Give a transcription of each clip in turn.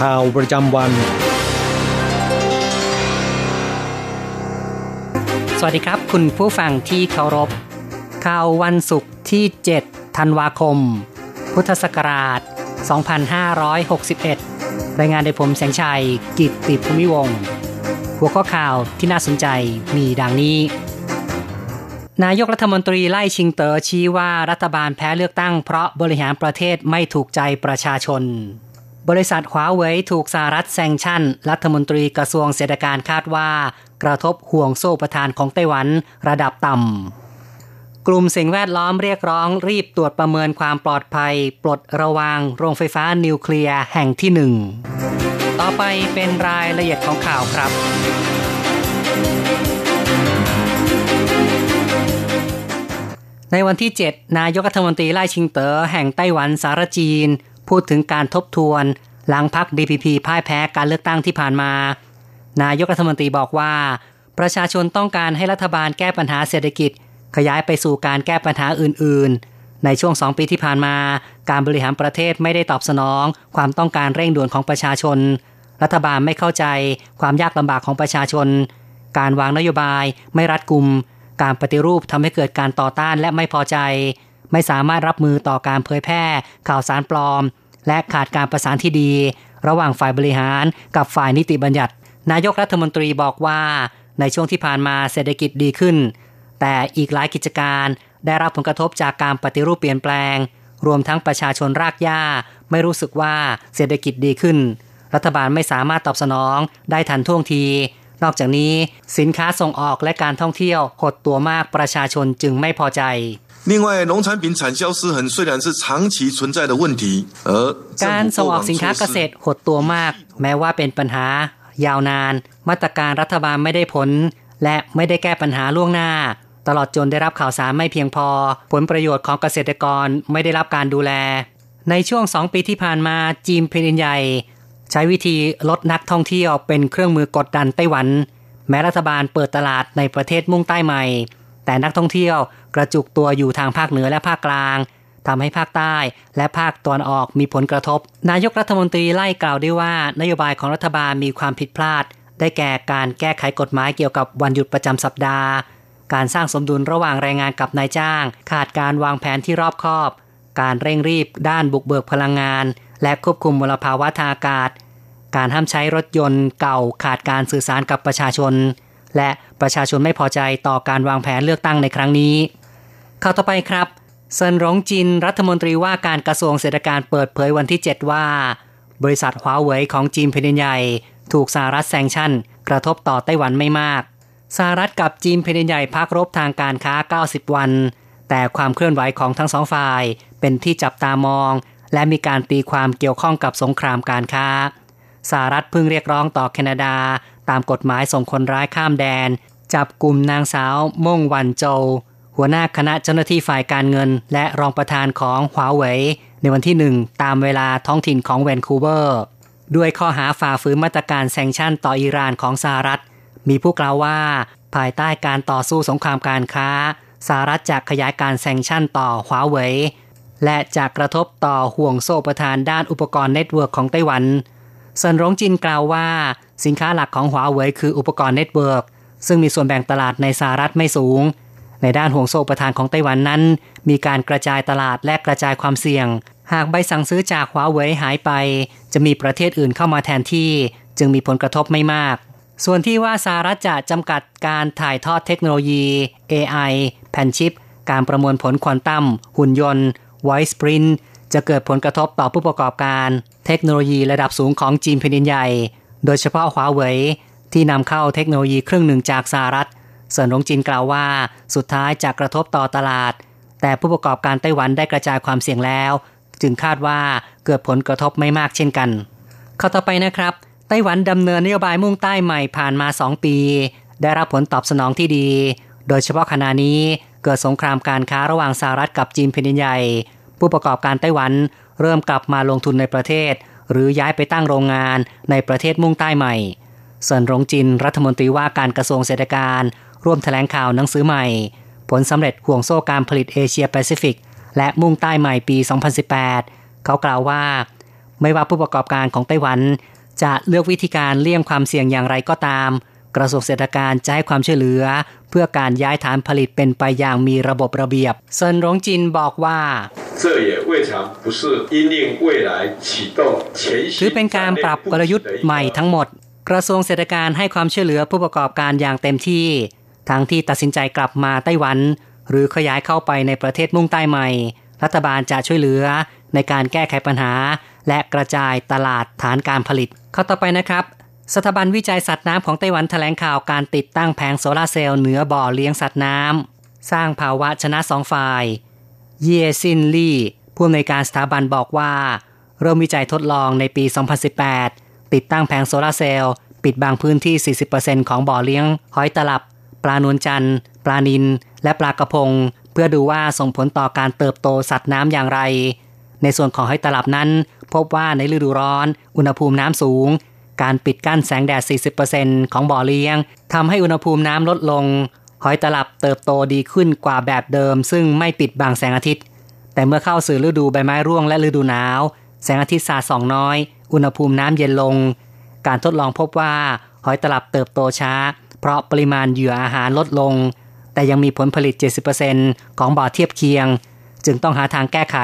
ข่าวประจำวัน สวัสดีครับ คุณผู้ฟังที่เคารพ ข่าววันศุกร์ที่ 7 ธันวาคม พุทธศักราช 2561 รายงานโดยผมแสงชัย กิตติภูมิวงศ์หัวข้อข่าวที่น่าสนใจมีดังนี้ นายกรัฐมนตรีไล่ชิงเตอ๋อชี้ว่ารัฐบาลแพ้เลือกตั้งเพราะบริหารประเทศไม่ถูกใจประชาชน บริษัทฮวาเว่ยถูกสหรัฐแซงชั่น รัฐมนตรีกระทรวงเศรษฐการคาดว่า กระทบห่วงโซ่ประทานของไต้หวันระดับต่ำ กลุ่มสิ่งแวดล้อมเรียกร้องรีบตรวจประเมินความปลอดภัย ปลดระวางโรงไฟฟ้านิวเคลียร์แห่งที่หนึ่ง ต่อไปเป็นรายละเอียดของข่าวครับในวันที่ 7 นายกรัฐมนตรีไล่ชิงเตอ๋อแห่งไต้หวันสารจีน พูดถึงการทบทวน หลังพัก DPP พ่ายแพ้การเลือกตั้งที่ผ่านมา นายกรัฐมนตรีบอกว่า ประชาชนต้องการให้รัฐบาลแก้ปัญหาเศรษฐกิจ ขยายไปสู่การแก้ปัญหาอื่น ๆ ในช่วงสองปีที่ผ่านมา การบริหารประเทศไม่ได้ตอบสนอง ความต้องการเร่งด่วนของประชาชน รัฐบาลไม่เข้าใจ ความยากลำบากของประชาชน การวางนโยบายไม่รัดกุม การปฏิรูปทำให้เกิดการต่อต้านและไม่พอใจ ไม่สามารถรับมือต่อการเผยแพร่ ข่าวสารปลอม และขาดการประสานที่ดี ระหว่างฝ่ายบริหารกับฝ่ายนิติบัญญัติ นายกรัฐมนตรีบอกว่า ในช่วงที่ผ่านมาเศรษฐกิจดีขึ้น แต่อีกหลายกิจการได้รับผลกระทบจากการปฏิรูปเปลี่ยนแปลง รวมทั้งประชาชนรากหญ้า ไม่รู้สึกว่าเศรษฐกิจดีขึ้น รัฐบาลไม่สามารถตอบสนอง ได้ทันท่วงทีนอกจากนี้สินค้าส่งออกและการท่องเที่ยวหดตัวมากประชาชนจึงไม่พอใจ 另外，农产品产销失衡虽然是长期存在的问题，而 การส่งออกสินค้าเกษตรหดตัวมาก แม้ว่าเป็นปัญหา ยาวนาน มาตรการรัฐบาลไม่ได้ผล และไม่ได้แก้ปัญหาล่วงหน้า ตลอดจนได้รับข่าวสารไม่เพียงพอ ผลประโยชน์ของเกษตรกรไม่ได้รับการดูแล ในช่วงสองปีที่ผ่านมาจีนแผ่นดินใหญ่ ใช้วิธีลดนักท่องเที่ยวเป็นเครื่องมือกดดันไต้หวัน แม้รัฐบาลเปิดตลาดในประเทศมุ่งใต้ใหม่ แต่นักท่องเที่ยว กระจุกตัวอยู่ทางภาคเหนือและภาคกลางทำให้ภาคใต้และภาคตะวันออกมีผลกระทบ นายกรัฐมนตรีไล่กล่าวด้วยว่านโยบายของรัฐบาลมีความผิดพลาด ได้แก่การแก้ไขกฎหมายเกี่ยวกับวันหยุดประจำสัปดาห์ การสร้างสมดุลระหว่างแรงงานกับนายจ้าง ขาดการวางแผนที่รอบคอบ การเร่งรีบ ด้านบุกเบิกพลังงาน และควบคุมมลภาวะทางอากาศ การห้ามใช้รถยนต์เก่าขาดการสื่อสารกับประชาชน และประชาชนไม่พอใจต่อการวางแผนเลือกตั้งในครั้งนี้ ข่าวต่อไปครับเซินหลงจินรัฐมนตรีว่าการกระทรวงเศรษฐการเปิดเผยวันที่ 7 ว่า บริษัทฮวเว่ยของจีนแผ่นใหญ่ถูกสหรัฐแซงชั่น กระทบต่อไต้หวันไม่มากสหรัฐกับจีนแผ่นใหญ่พักรบทางการค้า 90 วัน แต่ความเคลื่อนไหวของทั้งสองฝ่ายเป็นที่จับตามอง และมีการตีความเกี่ยวข้องกับสงครามการค้าสหรัฐพึ่งเรียกร้องต่อแคนาดา ตามกฎหมายส่งคนร้ายข้ามแดน จับกลุ่มนางสาวม่งวันโจ หัวหน้าคณะเจ้าหน้าที่ฝ่ายการเงิน และรองประธานของฮวเว่ยในวันที่หนึ่งตามเวลาท้องถิ่นของแวนคูเวอร์ ด้วยข้อหาฝ่าฝืนมาตรการ sanction ต่ออิหร่านของสหรัฐ มีผู้กล่าวว่า ภายใต้การต่อสู้สงครามการค้าสหรัฐจะขยายการ sanction ต่อหัวเว่ยและจะกระทบต่อห่วงโซ่อุปทานด้านอุปกรณ์ network ของไต้หวันเซินหลงจินกล่าวว่า สินค้าหลักของหัวเว่ยคืออุปกรณ์ network ซึ่งมีส่วนแบ่งตลาดในสหรัฐไม่สูง ในด้านห่วงโซ่ประทานของไต้หวันนั้น มีการกระจายตลาดและกระจายความเสี่ยง หากใบสั่งซื้อจากหัวเว่ยหายไป จะมีประเทศอื่นเข้ามาแทนที่ จึงมีผลกระทบไม่มาก ส่วนที่ว่าสหรัฐจะจำกัดการถ่ายทอดเทคโนโลยี AI แผ่นชิป การประมวลผลควอนตัมหุ่นยนต์ Voice Print จะเกิดผลกระทบต่อผู้ประกอบการ เทคโนโลยีระดับสูงของจีนแผ่นดินใหญ่ โดยเฉพาะหัวเว่ยที่นำเข้าเทคโนโลยีเครื่องหนึ่งจากสหรัฐ เซินหลงจินกล่าวว่า สุดท้ายจะกระทบต่อตลาด แต่ผู้ประกอบการไต้หวันได้กระจายความเสี่ยงแล้ว จึงคาดว่าเกิดผลกระทบไม่มากเช่นกัน ข้าต่อไปนะครับ ไต้หวันดำเนินนโยบายมุ่งใต้ใหม่ผ่านมา 2 ปี ได้รับผลตอบสนองที่ดี โดยเฉพาะขณะนี้เกิดสงครามการค้าระหว่างสหรัฐกับจีนแผ่นดินใหญ่ ผู้ประกอบการไต้หวันเริ่มกลับมาลงทุนในประเทศ หรือย้ายไปตั้งโรงงานในประเทศมุ่งใต้ใหม่เซินหลงจินรัฐมนตรีว่าการกระทรวงเศรษฐการ ร่วมแถลงข่าวหนังสือใหม่ ผลสำเร็จห่วงโซ่การผลิตเอเชียแปซิฟิก และมุ่งใต้ใหม่ปี 2018 เขากล่าวว่า ไม่ว่าผู้ประกอบการของไต้หวัน จะเลือกวิธีการเลี่ยงความเสี่ยงอย่างไรก็ตาม กระทรวงเศรษฐการจะให้ความช่วยเหลือ เพื่อการย้ายฐานผลิตเป็นไปอย่างมีระบบระเบียบเซินหลงจินบอกว่าถือเป็นการปรับกลยุทธ์ใหม่ทั้งหมด กระทรวงเศรษฐการให้ความช่วยเหลือผู้ประกอบการอย่างเต็มที่ ทั้งที่ตัดสินใจกลับมาไต้หวัน หรือขยายเข้าไปในประเทศมุ่งใต้ใหม่ รัฐบาลจะช่วยเหลือในการแก้ไขปัญหา และกระจายตลาดฐานการผลิต เข้าต่อไปนะครับ สถาบันวิจัยสัตว์น้ำของไต้หวันแถลงข่าวการติดตั้งแผงโซลาเซลล์เหนือบ่อเลี้ยงสัตว์น้ำสร้างภาวะชนะสองฝ่าย เยซินลี่ผู้อำนวยการสถาบันบอกว่า เริ่มวิจัยทดลองในปี 2018 ติดตั้งแผงโซลาเซลล์ปิดบางพื้นที่ 40%ของบ่อเลี้ยงหอยตลับ ลานวลจันทร์ ปลานิน และปลากระพง เพื่อดูว่าส่งผลต่อการเติบโตสัตว์น้ำอย่างไร ในส่วนของหอยตลับนั้น พบว่าในฤดูร้อน อุณหภูมิน้ำสูง การปิดกั้นแสงแดด 40%ของบ่อเลี้ยงทำให้อุณหภูมิน้ำลดลง หอยตลับเติบโตดีขึ้นกว่าแบบเดิม ซึ่งไม่ปิดบังแสงอาทิตย์ แต่เมื่อเข้าสู่ฤดูใบไม้ร่วงและฤดูหนาว แสงอาทิตย์สาดส่องน้อย อุณหภูมิน้ำเย็นลง การทดลองพบว่าหอยตลับเติบโตช้า ราะปริมาณเหยื่ออาหารลดลง แต่ยังมีผลผลิต 70%ของบ่อเทียบเคียง จึงต้องหาทางแก้ไข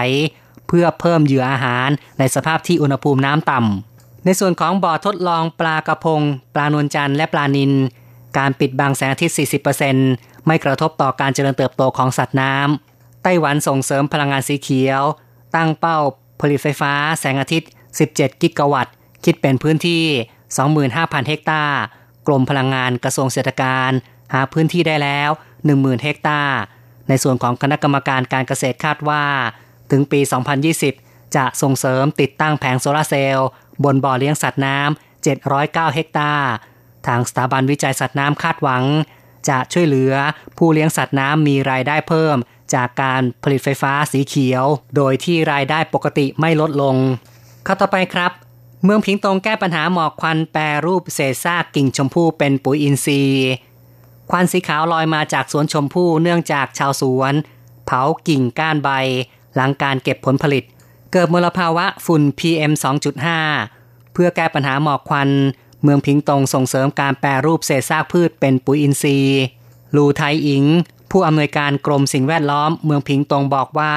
เพื่อเพิ่มเหยื่ออาหารในสภาพที่อุณหภูมิน้ำต่ำในส่วนของบ่อทดลองปลากระพง ปลานวลจันทร์และปลานิน การปิดบังแสงอาทิตย์ 40%ไม่กระทบต่อการเจริญเติบโตของสัตว์น้ำไต้หวันส่งเสริมพลังงานสีเขียว ตั้งเป้าผลิตไฟฟ้าแสงอาทิตย์ 17 กิกะวัตต์ คิดเป็นพื้นที่ 25,000 เฮกตาร์ กรมพลังงานกระทรวงเศรษฐการ หาพื้นที่ได้แล้ว 10,000 เฮกตาร์ ในส่วนของคณะกรรมการการเกษตรคาดว่า ถึงปี 2020 จะส่งเสริมติดตั้งแผงโซลาเซลล์บนบ่อเลี้ยงสัตว์น้ำ 709 เฮกตาร์ ทางสถาบันวิจัยสัตว์น้ำคาดหวัง จะช่วยเหลือผู้เลี้ยงสัตว์น้ำมีรายได้เพิ่ม จากการผลิตไฟฟ้าสีเขียว โดยที่รายได้ปกติไม่ลดลงข้าต่อไปครับ เมืองพิงตงแก้ปัญหาหมอกควันแปรรูปเศษซากกิ่งชมพู่เป็นปุ๋ยอินทรีย์ ควันสีขาวลอยมาจากสวนชมพู่เนื่องจากชาวสวน เผากิ่งก้านใบ หลังการเก็บผลผลิต เกิดมลภาวะฝุ่น PM 2.5 เพื่อแก้ปัญหาหมอกควัน เมืองพิงตงส่งเสริมการแปรรูปเศษซากพืชเป็นปุ๋ยอินทรีย์ ลูไทอิง ผู้อำนวยการกรมสิ่งแวดล้อม เมืองพิงตงบอกว่า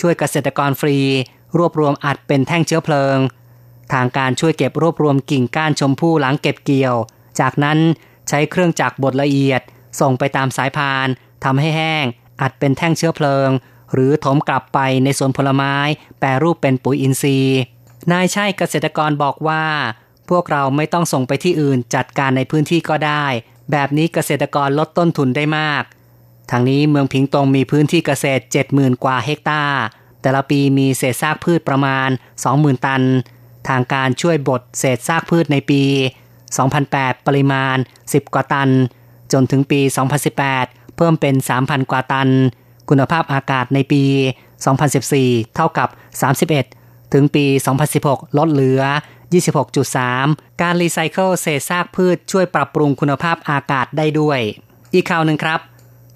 ช่วยเกษตรกรฟรี รวบรวมอัดเป็นแท่งเชื้อเพลิง ทางการช่วยเก็บรวบรวมกิ่งก้านชมพู่หลังเก็บเกี่ยว จากนั้นใช้เครื่องจักรบดละเอียด ส่งไปตามสายพานทำให้แห้ง อัดเป็นแท่งเชื้อเพลิง หรือถมกลับไปในสวนผลไม้ แปรรูปเป็นปุ๋ยอินทรีย์ นายช่เกษตรกรบอกว่า พวกเราไม่ต้องส่งไปที่อื่นจัดการในพื้นที่ก็ได้ แบบนี้เกษตรกรลดต้นทุนได้มากทางนี้เมืองพิงตงมีพื้นที่เกษตร 70,000 กว่าเฮกตาร์ แต่ละปีมีเศษซากพืชประมาณ 20,000 ตัน ทางการช่วยบดเศษซากพืชในปี 2008 ปริมาณ 10 กว่าตัน จนถึงปี 2018 เพิ่มเป็น 3,000 กว่าตัน คุณภาพอากาศในปี 2014 เท่ากับ 31 ถึงปี 2016 ลดเหลือ 26.3 การรีไซเคิลเศษซากพืชช่วยปรับปรุงคุณภาพอากาศได้ด้วย อีกข่าวหนึ่งครับ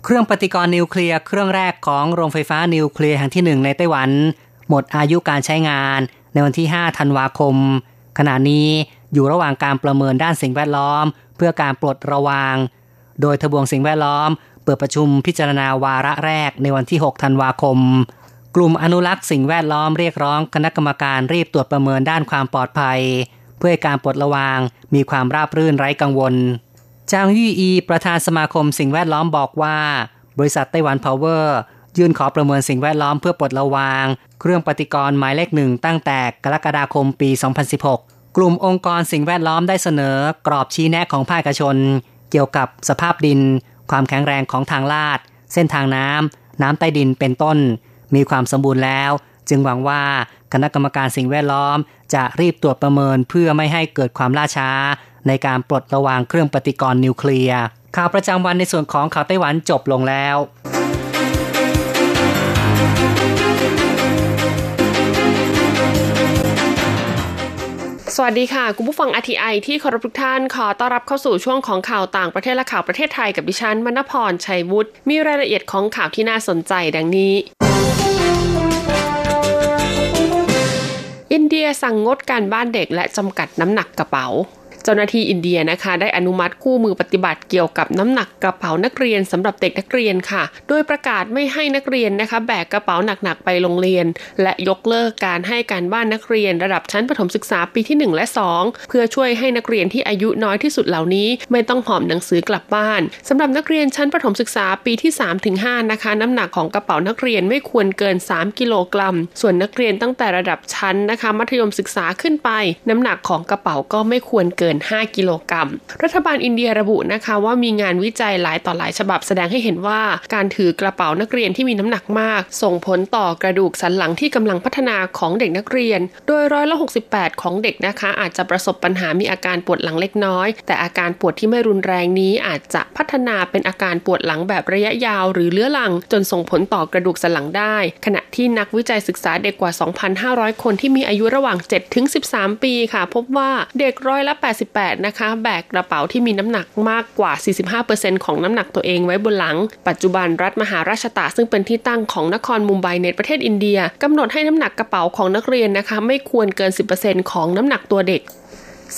เครื่องปฏิกรณ์นิวเคลียร์เครื่องแรกของโรงไฟฟ้านิวเคลียร์แห่งที่หนึ่งในไต้หวัน หมดอายุการใช้งาน ในวันที่ 5 ธันวาคม ขณะนี้อยู่ระหว่างการประเมินด้านสิ่งแวดล้อม เพื่อการปลดระวาง โดยทบวงสิ่งแวดล้อม เปิดประชุมพิจารณาวาระแรกในวันที่ 6 ธันวาคม กลุ่มอนุรักษ์สิ่งแวดล้อมเรียกร้องคณะกรรมการรีบตรวจประเมินด้านความปลอดภัย เพื่อการปลดระวาง มีความราบรื่นไร้กังวลจางยี่อี ประธานสมาคมสิ่งแวดล้อมบอกว่า บริษัทไต้หวันพาวเวอร์ยื่นขอประเมินสิ่งแวดล้อมเพื่อปลดระวาง เครื่องปฏิกรณ์หมายเลขหนึ่งตั้งแต่กรกฎาคมปี 2016 กลุ่มองค์กรสิ่งแวดล้อมได้เสนอกรอบชี้แนะของภาคเอกชน เกี่ยวกับสภาพดิน ความแข็งแรงของทางลาด เส้นทางน้ำ น้ำใต้ดินเป็นต้น มีความสมบูรณ์แล้ว จึงหวังว่าคณะกรรมการสิ่งแวดล้อม จะรีบตรวจประเมินเพื่อไม่ให้เกิดความล่าช้า ในการปลดระวางเครื่องปฏิกรณ์นิวเคลียร์ข่าวประจำวันในส่วนของข่าวไต้หวันจบลงแล้ว สวัสดีค่ะ คุณผู้ฟังอทีไอที่เคารพทุกท่าน ขอต้อนรับเข้าสู่ช่วงของข่าวต่างประเทศและข่าวประเทศไทยกับดิฉันมณพรชัยวุฒิมีรายละเอียดของข่าวที่น่าสนใจดังนี้อินเดียสั่งงดการบ้านเด็กและจำกัดน้ำหนักกระเป๋า เจ้าหน้าที่อินเดียนะคะ ได้อนุมัติคู่มือปฏิบัติเกี่ยวกับน้ำหนักกระเป๋านักเรียนสำหรับเด็กนักเรียนค่ะ โดยประกาศไม่ให้นักเรียนนะคะแบกกระเป๋าหนักๆไปโรงเรียน และยกเลิกการให้การบ้านนักเรียนระดับชั้นประถมศึกษาปีที่ 1 และ 2 เพื่อช่วยให้นักเรียนที่อายุน้อยที่สุดเหล่านี้ ไม่ต้องหอมหนังสือกลับบ้านสำหรับนักเรียนชั้นประถมศึกษาปีที่3-5นะคะ น้ำหนักของกระเป๋านักเรียนไม่ควรเกิน 3 กิโลกรัม ส่วนนักเรียนตั้งแต่ระดับชั้นนะคะ มัธยมศึกษาขึ้นไป น้ำหนักของกระเป๋าก็ไม่ควรเกิน5กิโลกรัมรมรัฐบาลอินเดียระบุนะคะว่ามีงานวิจัยหลายต่อหลายฉบับแสดงให้เห็นว่าการถือกระเป๋านักเรียนที่มีน้ำหนักมาก ส่งผลต่อกระดูกสันหลังที่กำลังพัฒนาของเด็กนักเรียน โดยร้อยละ68 ของเด็กนะคะ อาจจะประสบปัญหามีอาการปวดหลังเล็กน้อย แต่อาการปวดที่ไม่รุนแรงนี้อาจจะพัฒนาเป็นอาการปวดหลังแบบระยะยาว หรือเลื้อรัง จนส่งผลต่อกระดูกสันหลังได้ ขณะที่นักวิจัยศึกษาเด็กกว่า 2,500 คนที่มีอายุระหว่าง7ถึง13 ปีค่ะ พบว่าเด็กร้อยละ88นะคะ แบกกระเป๋าที่มีน้ำหนักมากกว่า 45%ของน้ำหนักตัวเองไว้บนหลัง ปัจจุบันรัฐมหาราชตาซึ่งเป็นที่ตั้งของนครมุมไบในประเทศอินเดียกำหนดให้น้ำหนักกระเป๋าของนักเรียนนะคะ ไม่ควรเกิน 10%ของน้ำหนักตัวเด็ก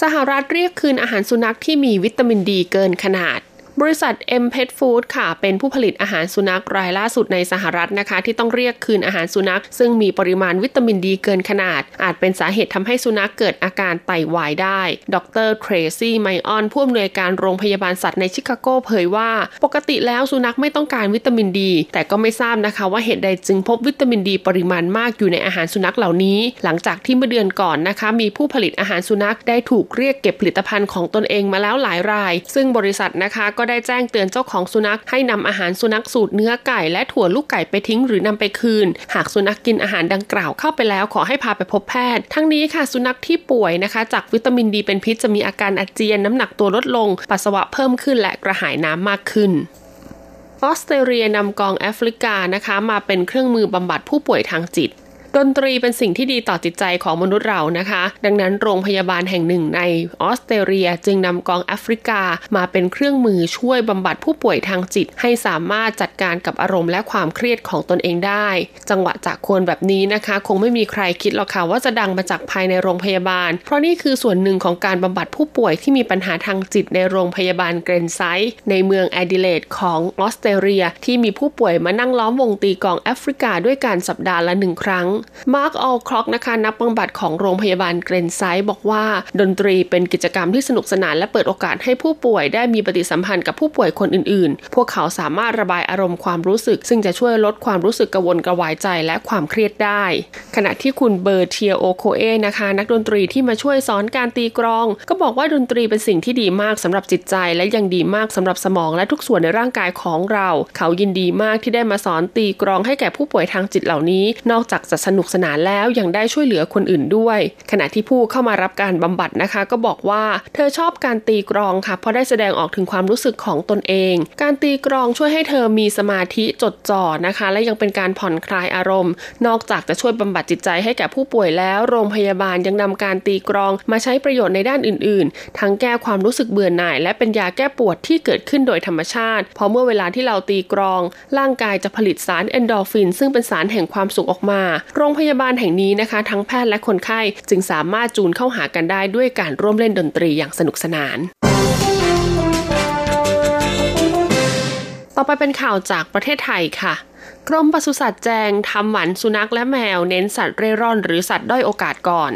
สหรัฐเรียกคืนอาหารสุนัขที่มีวิตามินดีเกินขนาด บริษัท M Pet Food ค่ะ เป็นผู้ผลิตอาหารสุนัขรายล่าสุดในสหรัฐนะคะ ที่ต้องเรียกคืนอาหารสุนัข ซึ่งมีปริมาณวิตามินดีเกินขนาด อาจเป็นสาเหตุทำให้สุนัขเกิดอาการไตวายได้ ดรเทรซี่ไมออนผู้อำนวยการโรงพยาบาลสัตว์ในชิคาโกเผยว่า ปกติแล้วสุนัขไม่ต้องการวิตามินดี แต่ก็ไม่ทราบนะคะว่าเหตุใดจึงพบวิตามินดีปริมาณมากอยู่ในอาหารสุนัขเหล่านี้ หลังจากที่เมื่อเดือนก่อนนะคะ มีผู้ผลิตอาหารสุนัขได้ถูกเรียกเก็บผลิตภัณฑ์ของตนเองมาแล้วหลายราย ซึ่งบริษัทนะคะก็ได้แจ้งเตือนเจ้าของสุนัขให้นำอาหารสุนัขสูตรเนื้อไก่และถั่วลูกไก่ไปทิ้งหรือนำไปคืน หากสุนัขกินอาหารดังกล่าวเข้าไปแล้วขอให้พาไปพบแพทย์ ทั้งนี้ค่ะสุนัขที่ป่วยนะคะ จากวิตามินดีเป็นพิษจะมีอาการอาเจียนน้ำหนักตัวลดลง ปัสสาวะเพิ่มขึ้นและกระหายน้ำมากขึ้นออสเตรเลียนำกองแอฟริกานะคะ มาเป็นเครื่องมือบำบัดผู้ป่วยทางจิต ดนตรีเป็นสิ่งที่ดีต่อจิตใจของมนุษย์เรานะคะ ดังนั้นโรงพยาบาลแห่งหนึ่งในออสเตรเลียจึงนำกองแอฟริกามาเป็นเครื่องมือช่วยบำบัดผู้ป่วยทางจิต ให้สามารถจัดการกับอารมณ์และความเครียดของตนเองได้ จังหวะจากกลองแบบนี้นะคะ คงไม่มีใครคิดหรอกค่ะว่าจะดังมาจากภายในโรงพยาบาล เพราะนี่คือส่วนหนึ่งของการบำบัดผู้ป่วยที่มีปัญหาทางจิตในโรงพยาบาลเกรนไซด์ในเมืองแอดิเลดของออสเตรเลีย ที่มีผู้ป่วยมานั่งล้อมวงตีกลองแอฟริกาด้วยกันสัปดาห์ละหนึ่งครั้งมาร์กออลคล็อกนะคะนักบำบัดของโรงพยาบาลเกรนไซด์บอกว่า ดนตรีเป็นกิจกรรมที่สนุกสนานและเปิดโอกาสให้ผู้ป่วยได้มีปฏิสัมพันธ์กับผู้ป่วยคนอื่นๆ พวกเขาสามารถระบายอารมณ์ความรู้สึก ซึ่งจะช่วยลดความรู้สึกกระวนกระวายใจและความเครียดได้ ขณะที่คุณเบอร์เทียโอโคเอนะคะ นักดนตรีที่มาช่วยสอนการตีกลอง ก็บอกว่าดนตรีเป็นสิ่งที่ดีมากสำหรับจิตใจ และยังดีมากสำหรับสมองและทุกส่วนในร่างกายของเรา เขายินดีมากที่ได้มาสอนตีกลองให้แก่ผู้ป่วยทางจิตเหล่านี้ นอกจากจะสนุกสนานแล้วยังได้ช่วยเหลือคนอื่นด้วย ขณะที่ผู้เข้ามารับการบำบัดนะคะ ก็บอกว่าเธอชอบการตีกลองค่ะเพราะได้แสดงออกถึงความรู้สึกของตนเอง การตีกลองช่วยให้เธอมีสมาธิจดจ่อนะคะ และยังเป็นการผ่อนคลายอารมณ์ นอกจากจะช่วยบำบัดจิตใจให้แก่ผู้ป่วยแล้ว โรงพยาบาลยังนำการตีกรองมาใช้ประโยชน์ในด้านอื่น ๆ ทั้งแก้ความรู้สึกเบื่อหน่าย และเป็นยาแก้ปวดที่เกิดขึ้นโดยธรรมชาติ เพราะเมื่อเวลาที่เราตีกรอง ร่างกายจะผลิตสารเอนโดฟิน ซึ่งเป็นสารแห่งความสุขออกมาโรงพยาบาลแห่งนี้นะคะ ทั้งแพทย์และคนไข้จึงสามารถจูนเข้าหากันได้ด้วยการร่วมเล่นดนตรีอย่างสนุกสนาน ต่อไปเป็นข่าวจากประเทศไทยค่ะกรมปศุสัตว์แจงทำหมันสุนัขและแมวเน้นสัตว์เร่ร่อนหรือสัตว์ด้อยโอกาสก่อน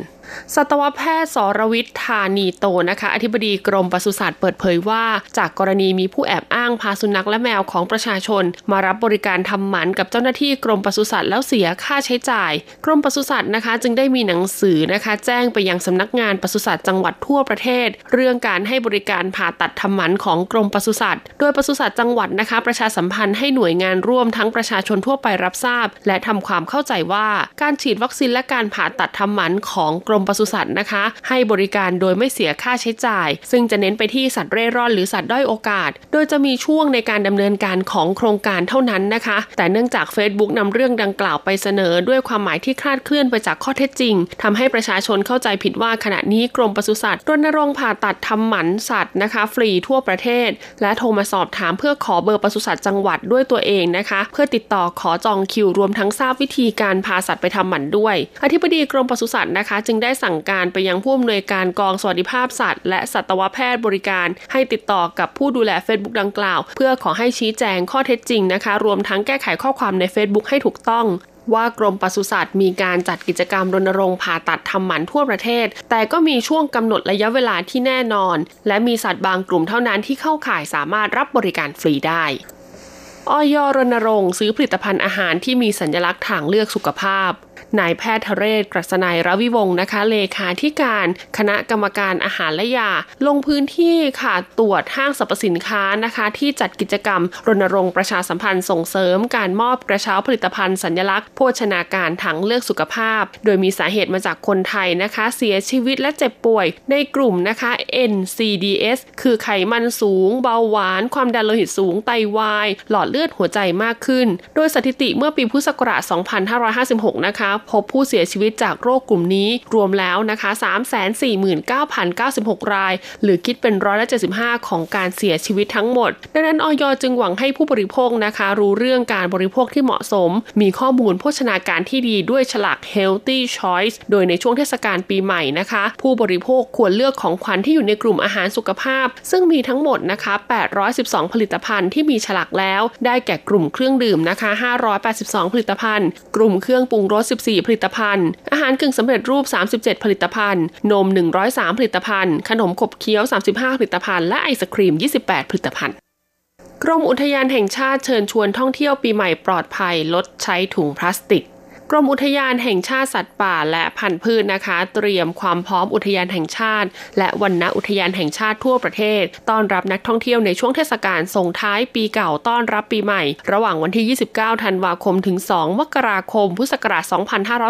สัตวแพทย์สรวิทย์ธานีโตนะคะ อธิบดีกรมปศุสัตว์เปิดเผยว่า จากกรณีมีผู้แอบอ้างพาสุนัขและแมวของประชาชน มารับบริการทำหมันกับเจ้าหน้าที่กรมปศุสัตว์แล้วเสียค่าใช้จ่าย กรมปศุสัตว์นะคะ จึงได้มีหนังสือนะคะ แจ้งไปยังสำนักงานปศุสัตว์จังหวัดทั่วประเทศ เรื่องการให้บริการผ่าตัดทำหมันของกรมปศุสัตว์โดยปศุสัตว์จังหวัดนะคะ ประชาสัมพันธ์ให้หน่วยงานร่วมทั้งประชาชนทั่วไปรับทราบ และทำความเข้าใจว่า การฉีดวัคซีนและการผ่าตัดทำหมันของกรรมปศุสัตว์นะคะ ให้บริการโดยไม่เสียค่าใช้จ่าย ซึ่งจะเน้นไปที่สัตว์เร่ร่อนหรือสัตว์ด้อยโอกาส โดยจะมีช่วงในการดำเนินการของโครงการเท่านั้นนะคะ แต่เนื่องจาก Facebook นำเรื่องดังกล่าวไปเสนอด้วยความหมายที่คลาดเคลื่อนไปจากข้อเท็จจริงทำให้ประชาชนเข้าใจผิดว่าขณะนี้กรมปศุสัตว์รณรงค์ผ่าตัดทำหมันสัตว์นะคะ ฟรีทั่วประเทศ และโทรมาสอบถามเพื่อขอเบอร์ปศุสัตว์จังหวัดด้วยตัวเองนะคะ เพื่อติดต่อขอจองคิวรวมทั้งทราบวิธีการพาสัตว์ไปทำหมันด้วย อธิบดีกรมปศุสัตว์นะคะ จึงได้สั่งการไปยังผู้อำนวยการกองสวัสดิภาพสัตว์ และสัตวแพทย์บริการ ให้ติดต่อกับผู้ดูแล Facebook ดังกล่าว เพื่อขอให้ชี้แจงข้อเท็จจริงนะคะ รวมทั้งแก้ไขข้อความใน Facebook ให้ถูกต้องว่ากรมปศุสัตว์มีการจัดกิจกรรมรณรงค์ผ่าตัดทำหมันทั่วประเทศ แต่ก็มีช่วงกำหนดระยะเวลาที่แน่นอน และมีสัตว์บางกลุ่มเท่านั้นที่เข้าข่ายสามารถรับบริการฟรีได้ออยรณรงค์ซื้อผลิตภัณฑ์อาหารที่มีสัญลักษณ์ทางเลือกสุขภาพ นายแพทย์ทเรศกรัศนัยรวิวงศ์นะคะ เลขาธิการคณะกรรมการอาหารและยา ลงพื้นที่ค่ะตรวจห้างสรรพสินค้านะคะ ที่จัดกิจกรรม รณรงค์ประชาสัมพันธ์ส่งเสริมการมอบกระเช้าผลิตภัณฑ์สัญลักษณ์โภชนาการทางเลือกสุขภาพ โดยมีสาเหตุมาจากคนไทยนะคะ เสียชีวิตและเจ็บป่วย ในกลุ่มนะคะ NCDS คือไขมันสูง เบาหวาน ความดันโลหิตสูงไตวาย หลอดเลือดหัวใจมากขึ้น โดยสถิติเมื่อปีพุทธศักราช 2556 นะคะพบผู้เสียชีวิตจากโรคกลุ่มนี้รวมแล้วนะคะ 349,096 ราย หรือคิดเป็นร้อยละ75 ของการเสียชีวิตทั้งหมด ดังนั้นออยจึงหวังให้ผู้บริโภคนะคะ รู้เรื่องการบริโภคที่เหมาะสม มีข้อมูลโภชนาการที่ดีด้วยฉลาก healthy choice โดยในช่วงเทศกาลปีใหม่นะคะ ผู้บริโภคควรเลือกของขวัญที่อยู่ในกลุ่มอาหารสุขภาพ ซึ่งมีทั้งหมดนะคะ 812 ผลิตภัณฑ์ที่มีฉลากแล้ว ได้แก่กลุ่มเครื่องดื่มนะคะ 582 ผลิตภัณฑ์ กลุ่มเครื่องปรุงรส 14ผลิตภัณฑ์ อาหารกึ่งสำเร็จรูป 37 ผลิตภัณฑ์ นม 103 ผลิตภัณฑ์ ขนมขบเคี้ยว 35 ผลิตภัณฑ์ และไอศครีม 28 ผลิตภัณฑ์กรมอุทยานแห่งชาติเชิญชวนท่องเที่ยวปีใหม่ปลอดภัยลดใช้ถุงพลาสติก กรมอุทยานแห่งชาติสัตว์ป่าและพันธุ์พืชนนะคะ เตรียมความพร้อมอุทยานแห่งชาติ และวันณอุทยานแห่งชาติทั่วประเทศ ต้อนรับนักท่องเที่ยวในช่วงเทศกาลส่งท้ายปีเก่าต้อนรับปีใหม่ ระหว่างวันที่ 29 ธันวาคมถึง 2 มกราคม พุทธศักราช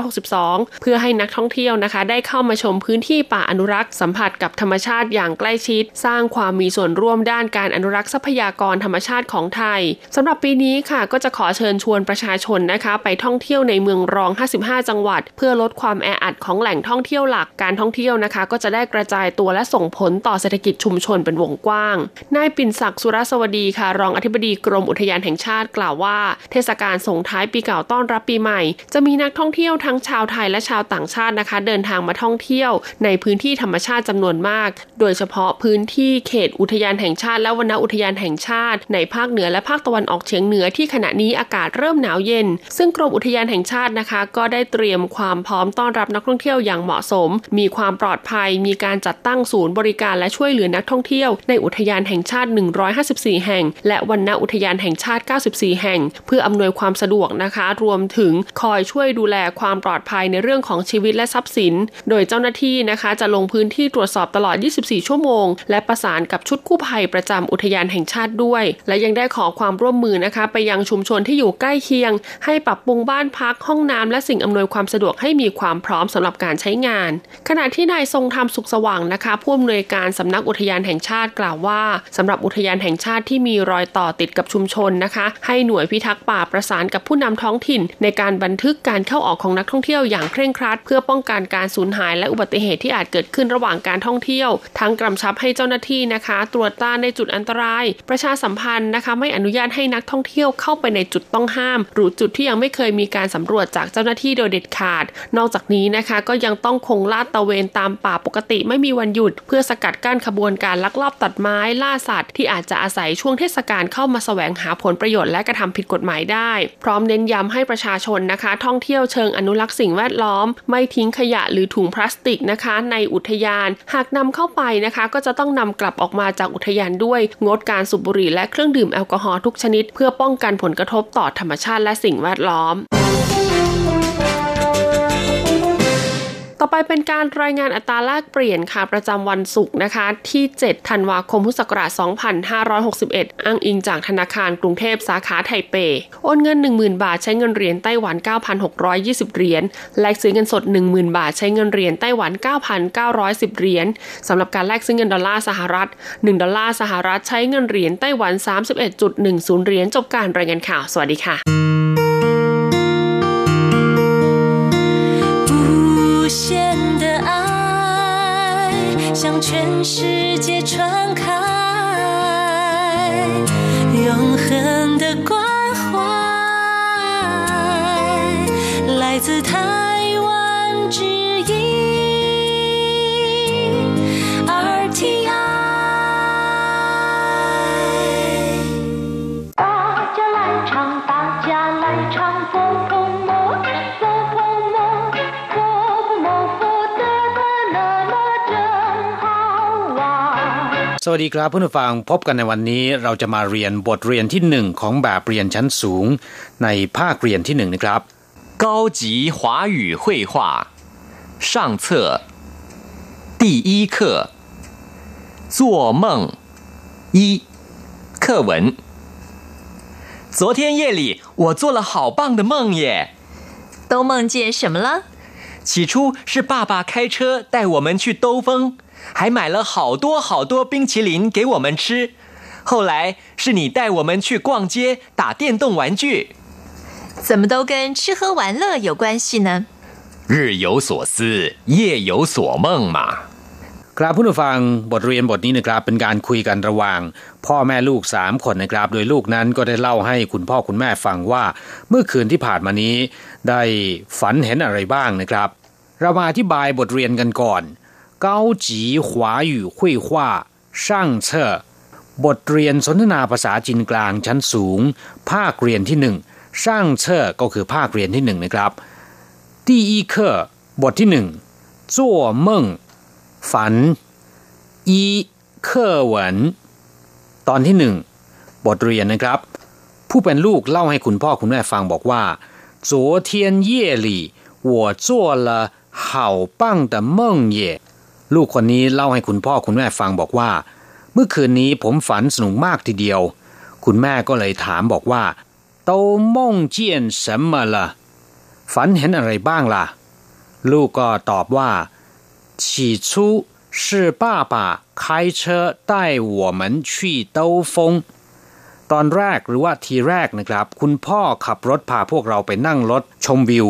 2562 เพื่อให้นักท่องเที่ยวนะคะ ได้เข้ามาชมพื้นที่ป่าอนุรักษ์สัมผัสกับธรรมชาติอย่างใกล้ชิด สร้างความมีส่วนร่วมด้านการอนุรักษ์ทรัพยากรธรรมชาติของไทยสำหรับปีนี้ค่ะก็จะขอเชิญชวนประชาชนนะคะ ไปท่องเที่ยวในเมืองรอง 55 จังหวัด เพื่อลดความแออัดของแหล่งท่องเที่ยวหลักการท่องเที่ยวนะคะ ก็จะได้กระจายตัวและส่งผลต่อเศรษฐกิจชุมชนเป็นวงกว้าง นายปิ่นศักดิ์สุรสวัสดีค่ะ รองอธิบดีกรมอุทยานแห่งชาติกล่าวว่า เทศกาลส่งท้ายปีเก่าต้อนรับปีใหม่ จะมีนักท่องเที่ยวทั้งชาวไทยและชาวต่างชาตินะคะ เดินทางมาท่องเที่ยว ในพื้นที่ธรรมชาติจำนวนมาก โดยเฉพาะพื้นที่เขตอุทยานแห่งชาติ และวนอุทยานแห่งชาติ ในภาคเหนือและภาคตะวันออกเฉียงเหนือที่ขณะนี้อากาศเริ่มหนาวเย็น ซึ่งกรมอุทยานแห่งชาตินะคะ ก็ได้เตรียมความพร้อมต้อนรับนักท่องเที่ยวอย่างเหมาะสม มีความปลอดภัย มีการจัดตั้งศูนย์บริการและช่วยเหลือนักท่องเที่ยว ในอุทยานแห่งชาติ 154 แห่ง และวันณอุทยานแห่งชาติ 94 แห่ง เพื่ออำนวยความสะดวกนะคะ รวมถึงคอยช่วยดูแลความปลอดภัยในเรื่องของชีวิตและทรัพย์สิน โดยเจ้าหน้าที่นะคะ จะลงพื้นที่ตรวจสอบตลอด 24 ชั่วโมง และประสานกับชุดกู้ภัยประจำอุทยานแห่งชาติด้วย และยังได้ขอความร่วมมือนะคะ ไปยังชุมชนที่อยู่ใกล้เคียง ให้ปรับปรุงบ้านพักห้องน้ำและสิ่งอำนวยความสะดวกให้มีความพร้อมสำหรับการใช้งาน ขณะที่นายทรงธรรมสุขสว่างนะคะผู้อำนวยการสำนักอุทยานแห่งชาติกล่าวว่าสำหรับอุทยานแห่งชาติที่มีรอยต่อติดกับชุมชนนะคะ ให้หน่วยพิทักษ์ป่าประสานกับผู้นำท้องถิ่น ในการบันทึกการเข้าออกของนักท่องเที่ยวอย่างเคร่งครัด เพื่อป้องกันการสูญหายและอุบัติเหตุที่อาจเกิดขึ้นระหว่างการท่องเที่ยว ทั้งกำชับให้เจ้าหน้าที่นะคะ ตรวจตาในจุดอันตราย ประชาสัมพันธ์นะคะ ไม่อนุญาตให้นักท่องเที่ยวเข้าไปในจุดต้องห้าม หรือจุดที่ยังไม่เคยมีการสำรวจจากเจ้าหน้าที่โดยเด็ดขาด นอกจากนี้นะคะก็ยังต้องคงลาดตระเวนตามป่าปกติไม่มีวันหยุด เพื่อสกัดกั้นขบวนการลักลอบตัดไม้ล่าสัตว์ที่อาจจะอาศัยช่วงเทศกาลเข้ามาแสวงหาผลประโยชน์และกระทำผิดกฎหมายได้ พร้อมเน้นย้ำให้ประชาชนนะคะ ท่องเที่ยวเชิงอนุรักษ์สิ่งแวดล้อม ไม่ทิ้งขยะหรือถุงพลาสติกนะคะ ในอุทยาน หากนำเข้าไปนะคะ ก็จะต้องนำกลับออกมาจากอุทยานด้วย งดการสูบบุหรี่และเครื่องดื่มแอลกอฮอล์ทุกชนิด เพื่อป้องกันผลกระทบต่อธรรมชาติและสิ่งแวดล้อม ต่อไปเป็นการรายงานอัตราแลกเปลี่ยนค่ะประจำวันศุกร์นะคะ ที่ 7 ธันวาคมพุทธศักราช 2561 อ้างอิงจากธนาคารกรุงเทพสาขาไทเป โอนเงิน 10,000 บาทใช้เงินเหรียญไต้หวัน 9,620 เหรียญ แลกซื้อเงินสด 10,000 บาทใช้เงินเหรียญไต้หวัน 9,910 เหรียญสำหรับการแลกซื้อเงินดอลลาร์สหรัฐ 1 ดอลลาร์สหรัฐใช้เงินเหรียญไต้หวัน 31.10 เหรียญจบการรายงานข่าว สวัสดีค่ะ 世界传开，永恒的光 สวัสดีครับเพื่อนผู้ฟังพบกันในวันนี้เราจะมาเรียนบทเรียนที่หนึ่งของแบบเรียนชั้นสูง ในภาคเรียนที่หนึ่งนะครับ 高级华语绘画上册第一课做梦一课文。昨天夜里我做了好棒的梦耶！都梦见什么了？起初是爸爸开车带我们去兜风， 还买了好多好多冰淇淋给我们吃。后来是你带我们去逛街打电动玩具。怎么都跟吃喝玩乐有关系呢？日有所思，夜有所梦嘛。 ครับผู้ฟังบทเรียนบทนี้นะครับเป็นการคุยกันระหว่าง พ่อแม่ลูกสามคนนะครับ โดยลูกนั้นก็ได้เล่าให้คุณพ่อคุณแม่ฟังว่า เมื่อคืนที่ผ่านมานี้ ได้ฝันเห็นอะไรบ้างนะครับ เรามาอธิบายบทเรียนกันก่อน 高级华语绘画上册บทเรียนสนทนาภาษาจีนกลางชั้นสูง ภาคเรียนที่หนึ่งช่างเชอก็คือภาคเรียนที่หนึ่งนะครับ第一课บทที่หนึ่ง做梦ฝันอีเคอเหวินตอนที่หนึ่งบทเรียนนะครับ ผู้เป็นลูกเล่าให้คุณพ่อคุณแม่ฟังบอกว่า昨天夜里我做了好棒的梦耶 ลูกคนนี้เล่าให้คุณพ่อคุณแม่ฟังบอกว่า เมื่อคืนนี้ผมฝันสนุกมากทีเดียว คุณแม่ก็เลยถามบอกว่า都梦见什么了ฝันเห็นอะไรบ้างล่ะ ลูกก็ตอบว่า起初是爸爸开车带我们去兜风ตอนแรกหรือว่าทีแรกนะครับ คุณพ่อขับรถพาพวกเราไปนั่งรถชมวิว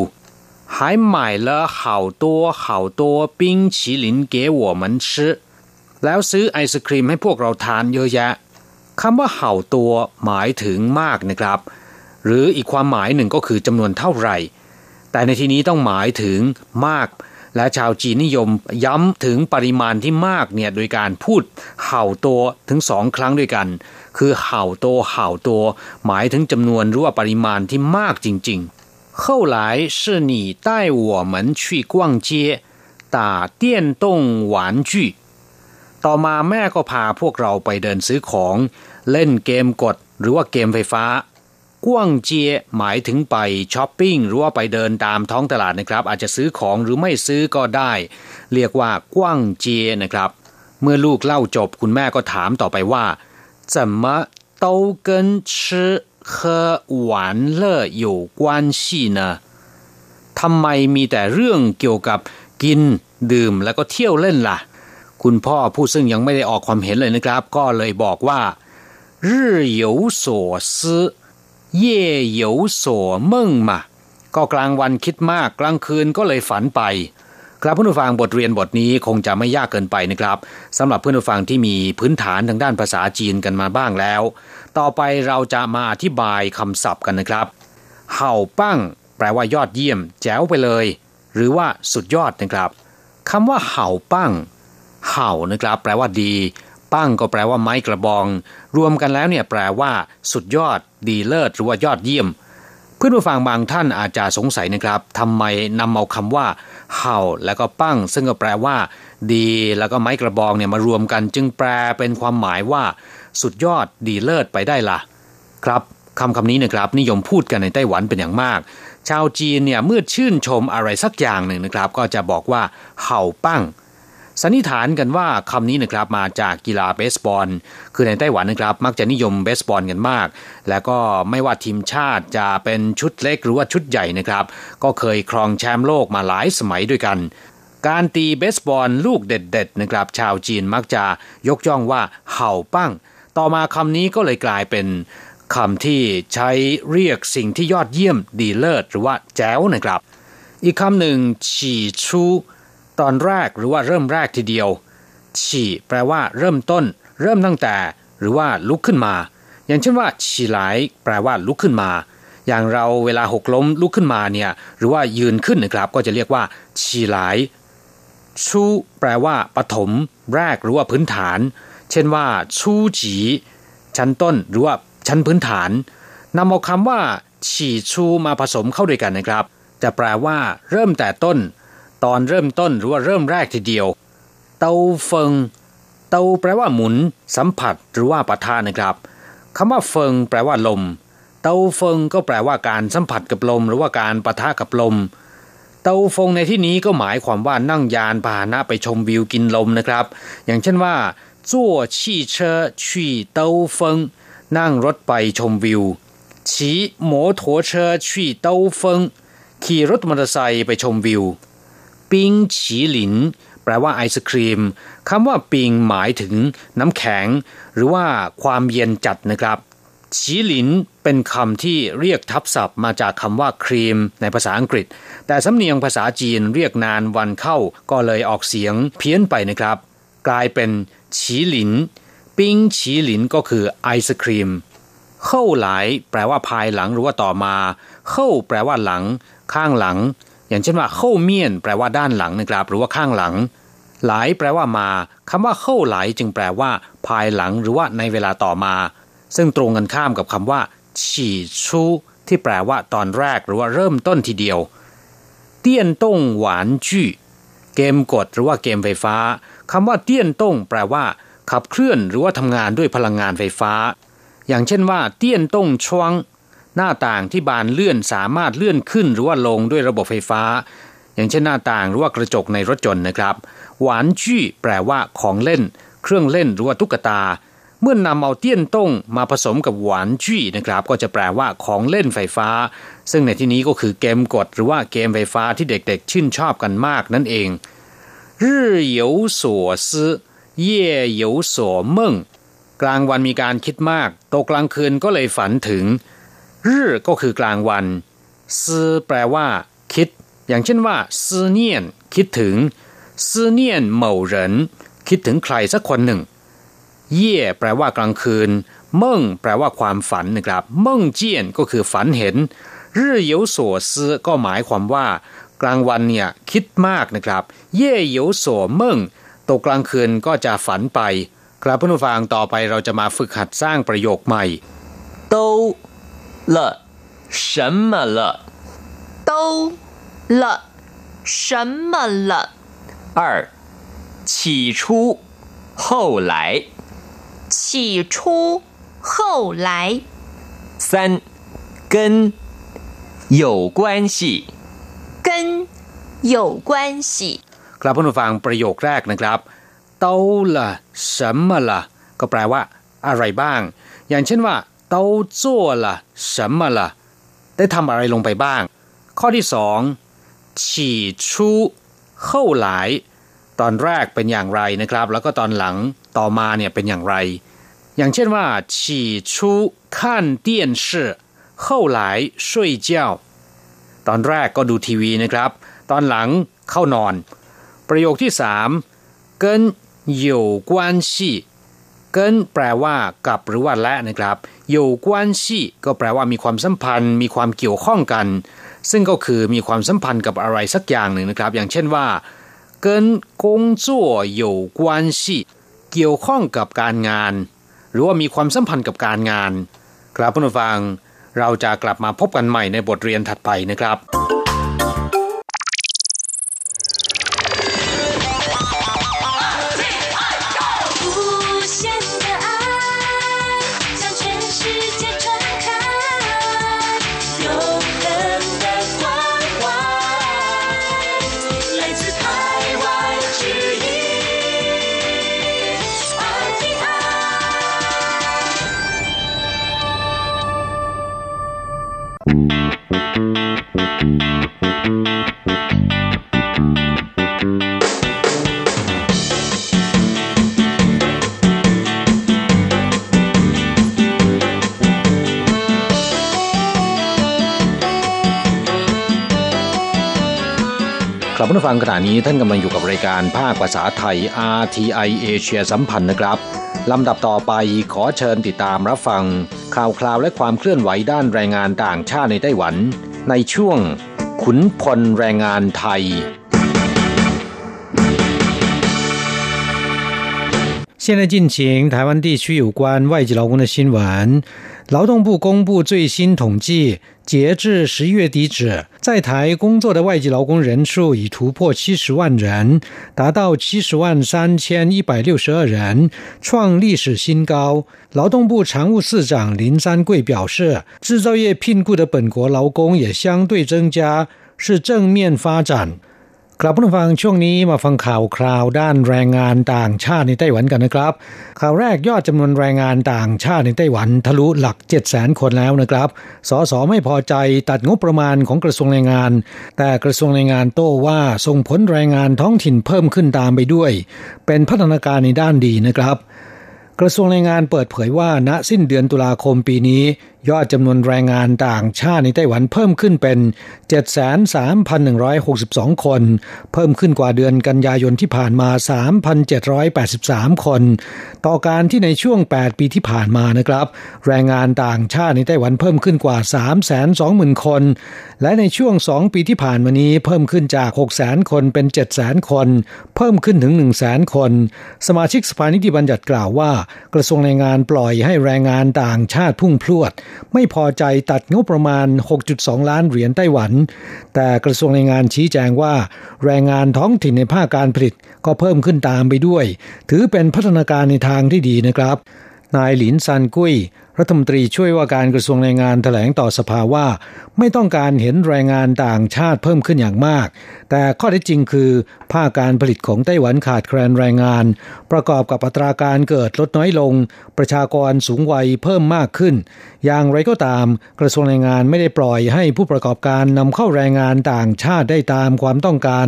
还买了好多好多冰淇淋给我们吃แล้วซื้อไอศครีมให้พวกเราทานเยอะแยะคำว่าเห่าตัวหมายถึงมากนะครับ หรืออีกความหมายหนึ่งก็คือจำนวนเท่าไหร่ แต่ในที่นี้ต้องหมายถึงมาก และชาวจีนนิยมย้ำถึงปริมาณที่มากเนี่ยโดยการพูดเห่าตัวถึงสองครั้งด้วยกัน คือเห่าตัวเห่าตัว หมายถึงจำนวนหรือว่าปริมาณที่มากจริงๆ 后来是你带我们去逛街打电动玩具ต่อมาแม่ก็พาพวกเราไปเดินซื้อของ เล่นเกมกด หรือว่าเกมไฟฟ้ากว้างเจียหมายถึงไปช้อปปิ้งหรือว่าไปเดินตามท้องตลาดนะครับ อาจจะซื้อของหรือไม่ซื้อก็ได้ เรียกว่ากว้างเจียนะครับ เมื่อลูกเล่าจบคุณแม่ก็ถามต่อไปว่า怎么都跟吃 喝玩乐有关系呢ทำไมมีแต่เรื่องเกี่ยวกับกิน ดื่มแล้วก็เที่ยวเล่นล่ะ คุณพ่อผู้ซึ่งยังไม่ได้ออกความเห็นเลยนะครับ ก็เลยบอกว่า日有所思เย่เหยวโสเมิ่งมา ก็กลางวันคิดมากกลางคืนก็เลยฝันไป ครับเพื่อนผู้ฟังบทเรียนบทนี้คงจะไม่ยากเกินไปนะครับสำหรับเพื่อนผู้ฟังที่มีพื้นฐานทางด้านภาษาจีนกันมาบ้างแล้ว ต่อไปเราจะมาอธิบายคำศัพท์กันนะครับ เห่าปั้ง แปลว่ายอดเยี่ยม แจ๋วไปเลย หรือว่าสุดยอดนะครับคำว่าเห่าปั้ง เห่านะครับ แปลว่าดี ปั้งก็แปลว่าไม้กระบอง รวมกันแล้วเนี่ยแปลว่า สุดยอด ดีเลิศหรือว่ายอดเยี่ยม เพื่อนผู้ฟังบางท่านอาจจะสงสัยนะครับทำไมนำเอาคำว่า เห่า แล้วก็ปั้ง ซึ่งก็แปลว่า ดี แล้วก็ไม้กระบองเนี่ยมารวมกัน จึงแปลเป็นความหมายว่า สุดยอดดีเลิศไปได้ละ่ะครับคำคำนี้นะครับนิยมพูดกันในไต้หวันเป็นอย่างมาก ชาวจีนเนี่ยเมื่อชื่นชมอะไรสักอย่างหนึ่งนะครับ ก็จะบอกว่าเห่าปั้งสันนิษฐานกันว่าคำนี้นะครับมาจากกีฬาเบสบอล คือในไต้หวันนะครับมักจะนิยมเบสบอลกันมาก แล้วก็ไม่ว่าทีมชาติจะเป็นชุดเล็กหรือว่าชุดใหญ่นะครับ ก็เคยครองแชมป์โลกมาหลายสมัยด้วยกัน การตีเบสบอลลูกเด็ดๆนะครับ ชาวจีนมักจะยกย่องว่าเห่าปั้ง ต่อมาคำนี้ก็เลยกลายเป็นคำที่ใช้เรียกสิ่งที่ยอดเยี่ยมดีเลิศหรือว่าแจ๋วนะครับ อีกคำหนึ่งฉี่ชูตอนแรกหรือว่าเริ่มแรกทีเดียว ฉี่แปลว่าเริ่มต้น เริ่มตั้งแต่ หรือว่าลุกขึ้นมา อย่างเช่นว่า ฉี่ไหลแปลว่าลุกขึ้นมา อย่างเราเวลาหกล้มลุกขึ้นมาเนี่ยหรือว่ายืนขึ้นนะครับ ก็จะเรียกว่า ฉี่ไหลชูแปลว่าปฐมแรกหรือว่าพื้นฐาน เช่นว่าชูจีชั้นต้นหรือว่าชั้นพื้นฐานนำเอาคำว่า ฉี่ชูมาผสมเข้าด้วยกันนะครับ จะแปลว่า เริ่มแต่ต้น ตอนเริ่มต้นหรือว่าเริ่มแรกทีเดียว เตาเฟิง เตาแปลว่าหมุน สัมผัสหรือว่าปะทะนะครับคำว่าเฟิง แปลว่าลม เตาเฟิงก็แปลว่าการสัมผัสกับลม หรือว่าการปะทะกับลม เตาฟงในที่นี้ก็หมายความว่านั่งยานพาหนะไปชมวิวกินลมนะครับ อย่างเช่นว่า 坐汽车去兜风นั่งรถไปชมวิว骑摩托车去兜风ขี่รถมอเตอร์ไซค์ไปชมวิวปิงฉีหลินแปลว่าไอศครีมคำว่าปิงหมายถึงน้ำแข็ง หรือว่าความเย็นจัดนะครับฉีหลินเป็นคำที่เรียกทับศัพท์มาจากคำว่าครีมในภาษาอังกฤษ แต่สำเนียงภาษาจีนเรียกนานวันเข้าก็เลยออกเสียงเพี้ยนไปนะครับ กลายเป็น ฉีหลิน ปิ้งฉีหลินก็คือไอศครีมเข้าหลายแปลว่าภายหลังหรือว่าต่อมาเข้าแปลว่าหลัง ข้างหลัง อย่างเช่นว่าเข้าเมียน แปลว่าด้านหลังนะครับ หรือว่าข้างหลัง หลายแปลว่ามาคำว่าเข้าหลายจึงแปลว่า ภายหลังหรือว่าในเวลาต่อมา ซึ่งตรงกันข้ามกับคำว่าฉี่ชูที่แปลว่าตอนแรกหรือว่าเริ่มต้นทีเดียว เตี้ยนต้งหวานจี้เกมกดหรือว่าเกมไฟฟ้า คำว่าเตี้ยนต้งแปลว่า ขับเคลื่อนหรือว่าทำงานด้วยพลังงานไฟฟ้า อย่างเช่นว่า เตี้ยนต้งชวงหน้าต่างที่บานเลื่อนสามารถเลื่อนขึ้นหรือว่าลงด้วยระบบไฟฟ้า อย่างเช่นหน้าต่างหรือว่ากระจกในรถยนต์นะครับ หวานจี้แปลว่าของเล่น เครื่องเล่นหรือว่าตุ๊กตา เมื่อนนำเอาเตี้ยนต้งมาผสมกับหวานจี้นะครับ ก็จะแปลว่าของเล่นไฟฟ้า ซึ่งในที่นี้ก็คือเกมกดหรือว่าเกมไฟฟ้าที่เด็กๆ ชื่นชอบกันมากนั่นเอง 日有所思夜有所梦กลางวันมีการคิดมากตกกลางคืนก็เลยฝันถึงรื่ก็คือกลางวันซื่อแปลว่า คิด อย่างเช่นว่าซื่อเนียนคิดถึงซื่อเนียนเหม่าเหรินคิดถึงใครสักคนหนึ่ง เย่แปลว่ากลางคืนเม่งแปลว่าความฝันนะครับเม่งเจียนก็คือฝันเห็นรื่有所思ก็หมายความว่า กลางวันเนี่ยคิดมากนะครับ เย่有所梦ตกกลางคืนก็จะฝันไปครับผู้ฟังต่อไปเราจะมาฝึกหัดสร้างประโยคใหม่都了什么了？都了什么了？二，起初，后来。起初，后来。三，跟有关系。 跟有关系。ครับผู้ฟังประโยคแรกนะครับเต้าละ什么ละก็แปลว่า อะไรบ้าง อย่างเช่นว่า都做了什么了ได้ทำอะไรลงไปบ้าง ข้อที่สอง起初后来ตอนแรกเป็นอย่างไรนะครับ แล้วก็ตอนหลังต่อมาเนี่ยเป็นอย่างไร อย่างเช่นว่า起初看电视后来睡觉 ตอนแรกก็ดูทีวีนะครับ ตอนหลังเข้านอน ประโยคที่สามเกินอยู่กวนชี่เกินแปลว่ากับหรือว่าและนะครับอยู่กวนชี่ก็แปลว่ามีความสัมพันธ์ มีความเกี่ยวข้องกัน ซึ่งก็คือมีความสัมพันธ์กับอะไรสักอย่างหนึ่งนะครับ อย่างเช่นว่าเกินกงจั่วอยู่กวนชี่เกี่ยวข้องกับการงาน หรือว่ามีความสัมพันธ์กับการงาน ครับผู้ฟัง เราจะกลับมาพบกันใหม่ในบทเรียนถัดไปนะครับ ครับผู้ฟังขณะนี้ท่านกำลังอยู่กับรายการภาคภาษาไทย RTI เอเชียสัมพันธ์นะครับลำดับต่อไปขอเชิญติดตามรับฟัง ข่าวคราวและความเคลื่อนไหวด้านแรงงานต่างชาติในไต้หวัน ในช่วงขุนพลแรงงานไทย 现在进行台湾地区有关外籍劳工的新闻。劳动部公布最新统计，截至十一月底止，在台工作的外籍劳工人数已突破七十万人，达到七十万三千一百六十二人，创历史新高。劳动部常务次长林三贵表示，制造业聘雇的本国劳工也相对增加，是正面发展。 กลับผู้ฟังช่วงนี้มาฟังข่าวคราวด้านแรงงานต่างชาติในไต้หวันกันนะครับ ข่าวแรกยอดจำนวนแรงงานต่างชาติในไต้หวันทะลุหลัก 7 0 0 0 0 0 คนแล้วนะครับ สสไม่พอใจตัดงบประมาณของกระทรวงแรงงาน แต่กระทรวงแรงงานโต้ว่าส่งผลแรงงานท้องถิ่นเพิ่มขึ้นตามไปด้วย เป็นพัฒนาการในด้านดีนะครับ กระทรวงแรงงานเปิดเผยว่าณสิ้นเดือนตุลาคมปีนี้ ยอดจำนวนแรงงานต่างชาติในไต้หวันเพิ่มขึ้นเป็น 73,162 คน เพิ่มขึ้นกว่าเดือนกันยายนที่ผ่านมา 3,783 คน ต่อการที่ในช่วง 8 ปีที่ผ่านมานะครับ แรงงานต่างชาติในไต้หวันเพิ่มขึ้นกว่า 320,000 คน และในช่วง 2 ปีที่ผ่านมานี้เพิ่มขึ้นจาก 600,000 คนเป็น 700,000 คน เพิ่มขึ้นถึง 100,000 คน สมาชิกสภานิติบัญญัติกล่าวว่ากระทรวงแรงงานปล่อยให้แรงงานต่างชาติพุ่งพลวด ไม่พอใจตัดงบประมาณ 6.2 ล้านเหรียญไต้หวัน แต่กระทรวงแรงงานชี้แจงว่า แรงงานท้องถิ่นในภาคการผลิตก็เพิ่มขึ้นตามไปด้วย ถือเป็นพัฒนาการในทางที่ดีนะครับ นายหลินซันกุ้ยรัฐมนตรีช่วยว่าการกระทรวงแรงงานแถลงต่อสภาว่า ไม่ต้องการเห็นแรงงานต่างชาติเพิ่มขึ้นอย่างมาก แต่ข้อเท็จจริงคือ ภาคการผลิตของไต้หวันขาดแคลนแรงงาน ประกอบกับอัตราการเกิดลดน้อยลง ประชากรสูงวัยเพิ่มมากขึ้น อย่างไรก็ตาม กระทรวงแรงงานไม่ได้ปล่อยให้ผู้ประกอบการนำเข้าแรงงานต่างชาติได้ตามความต้องการ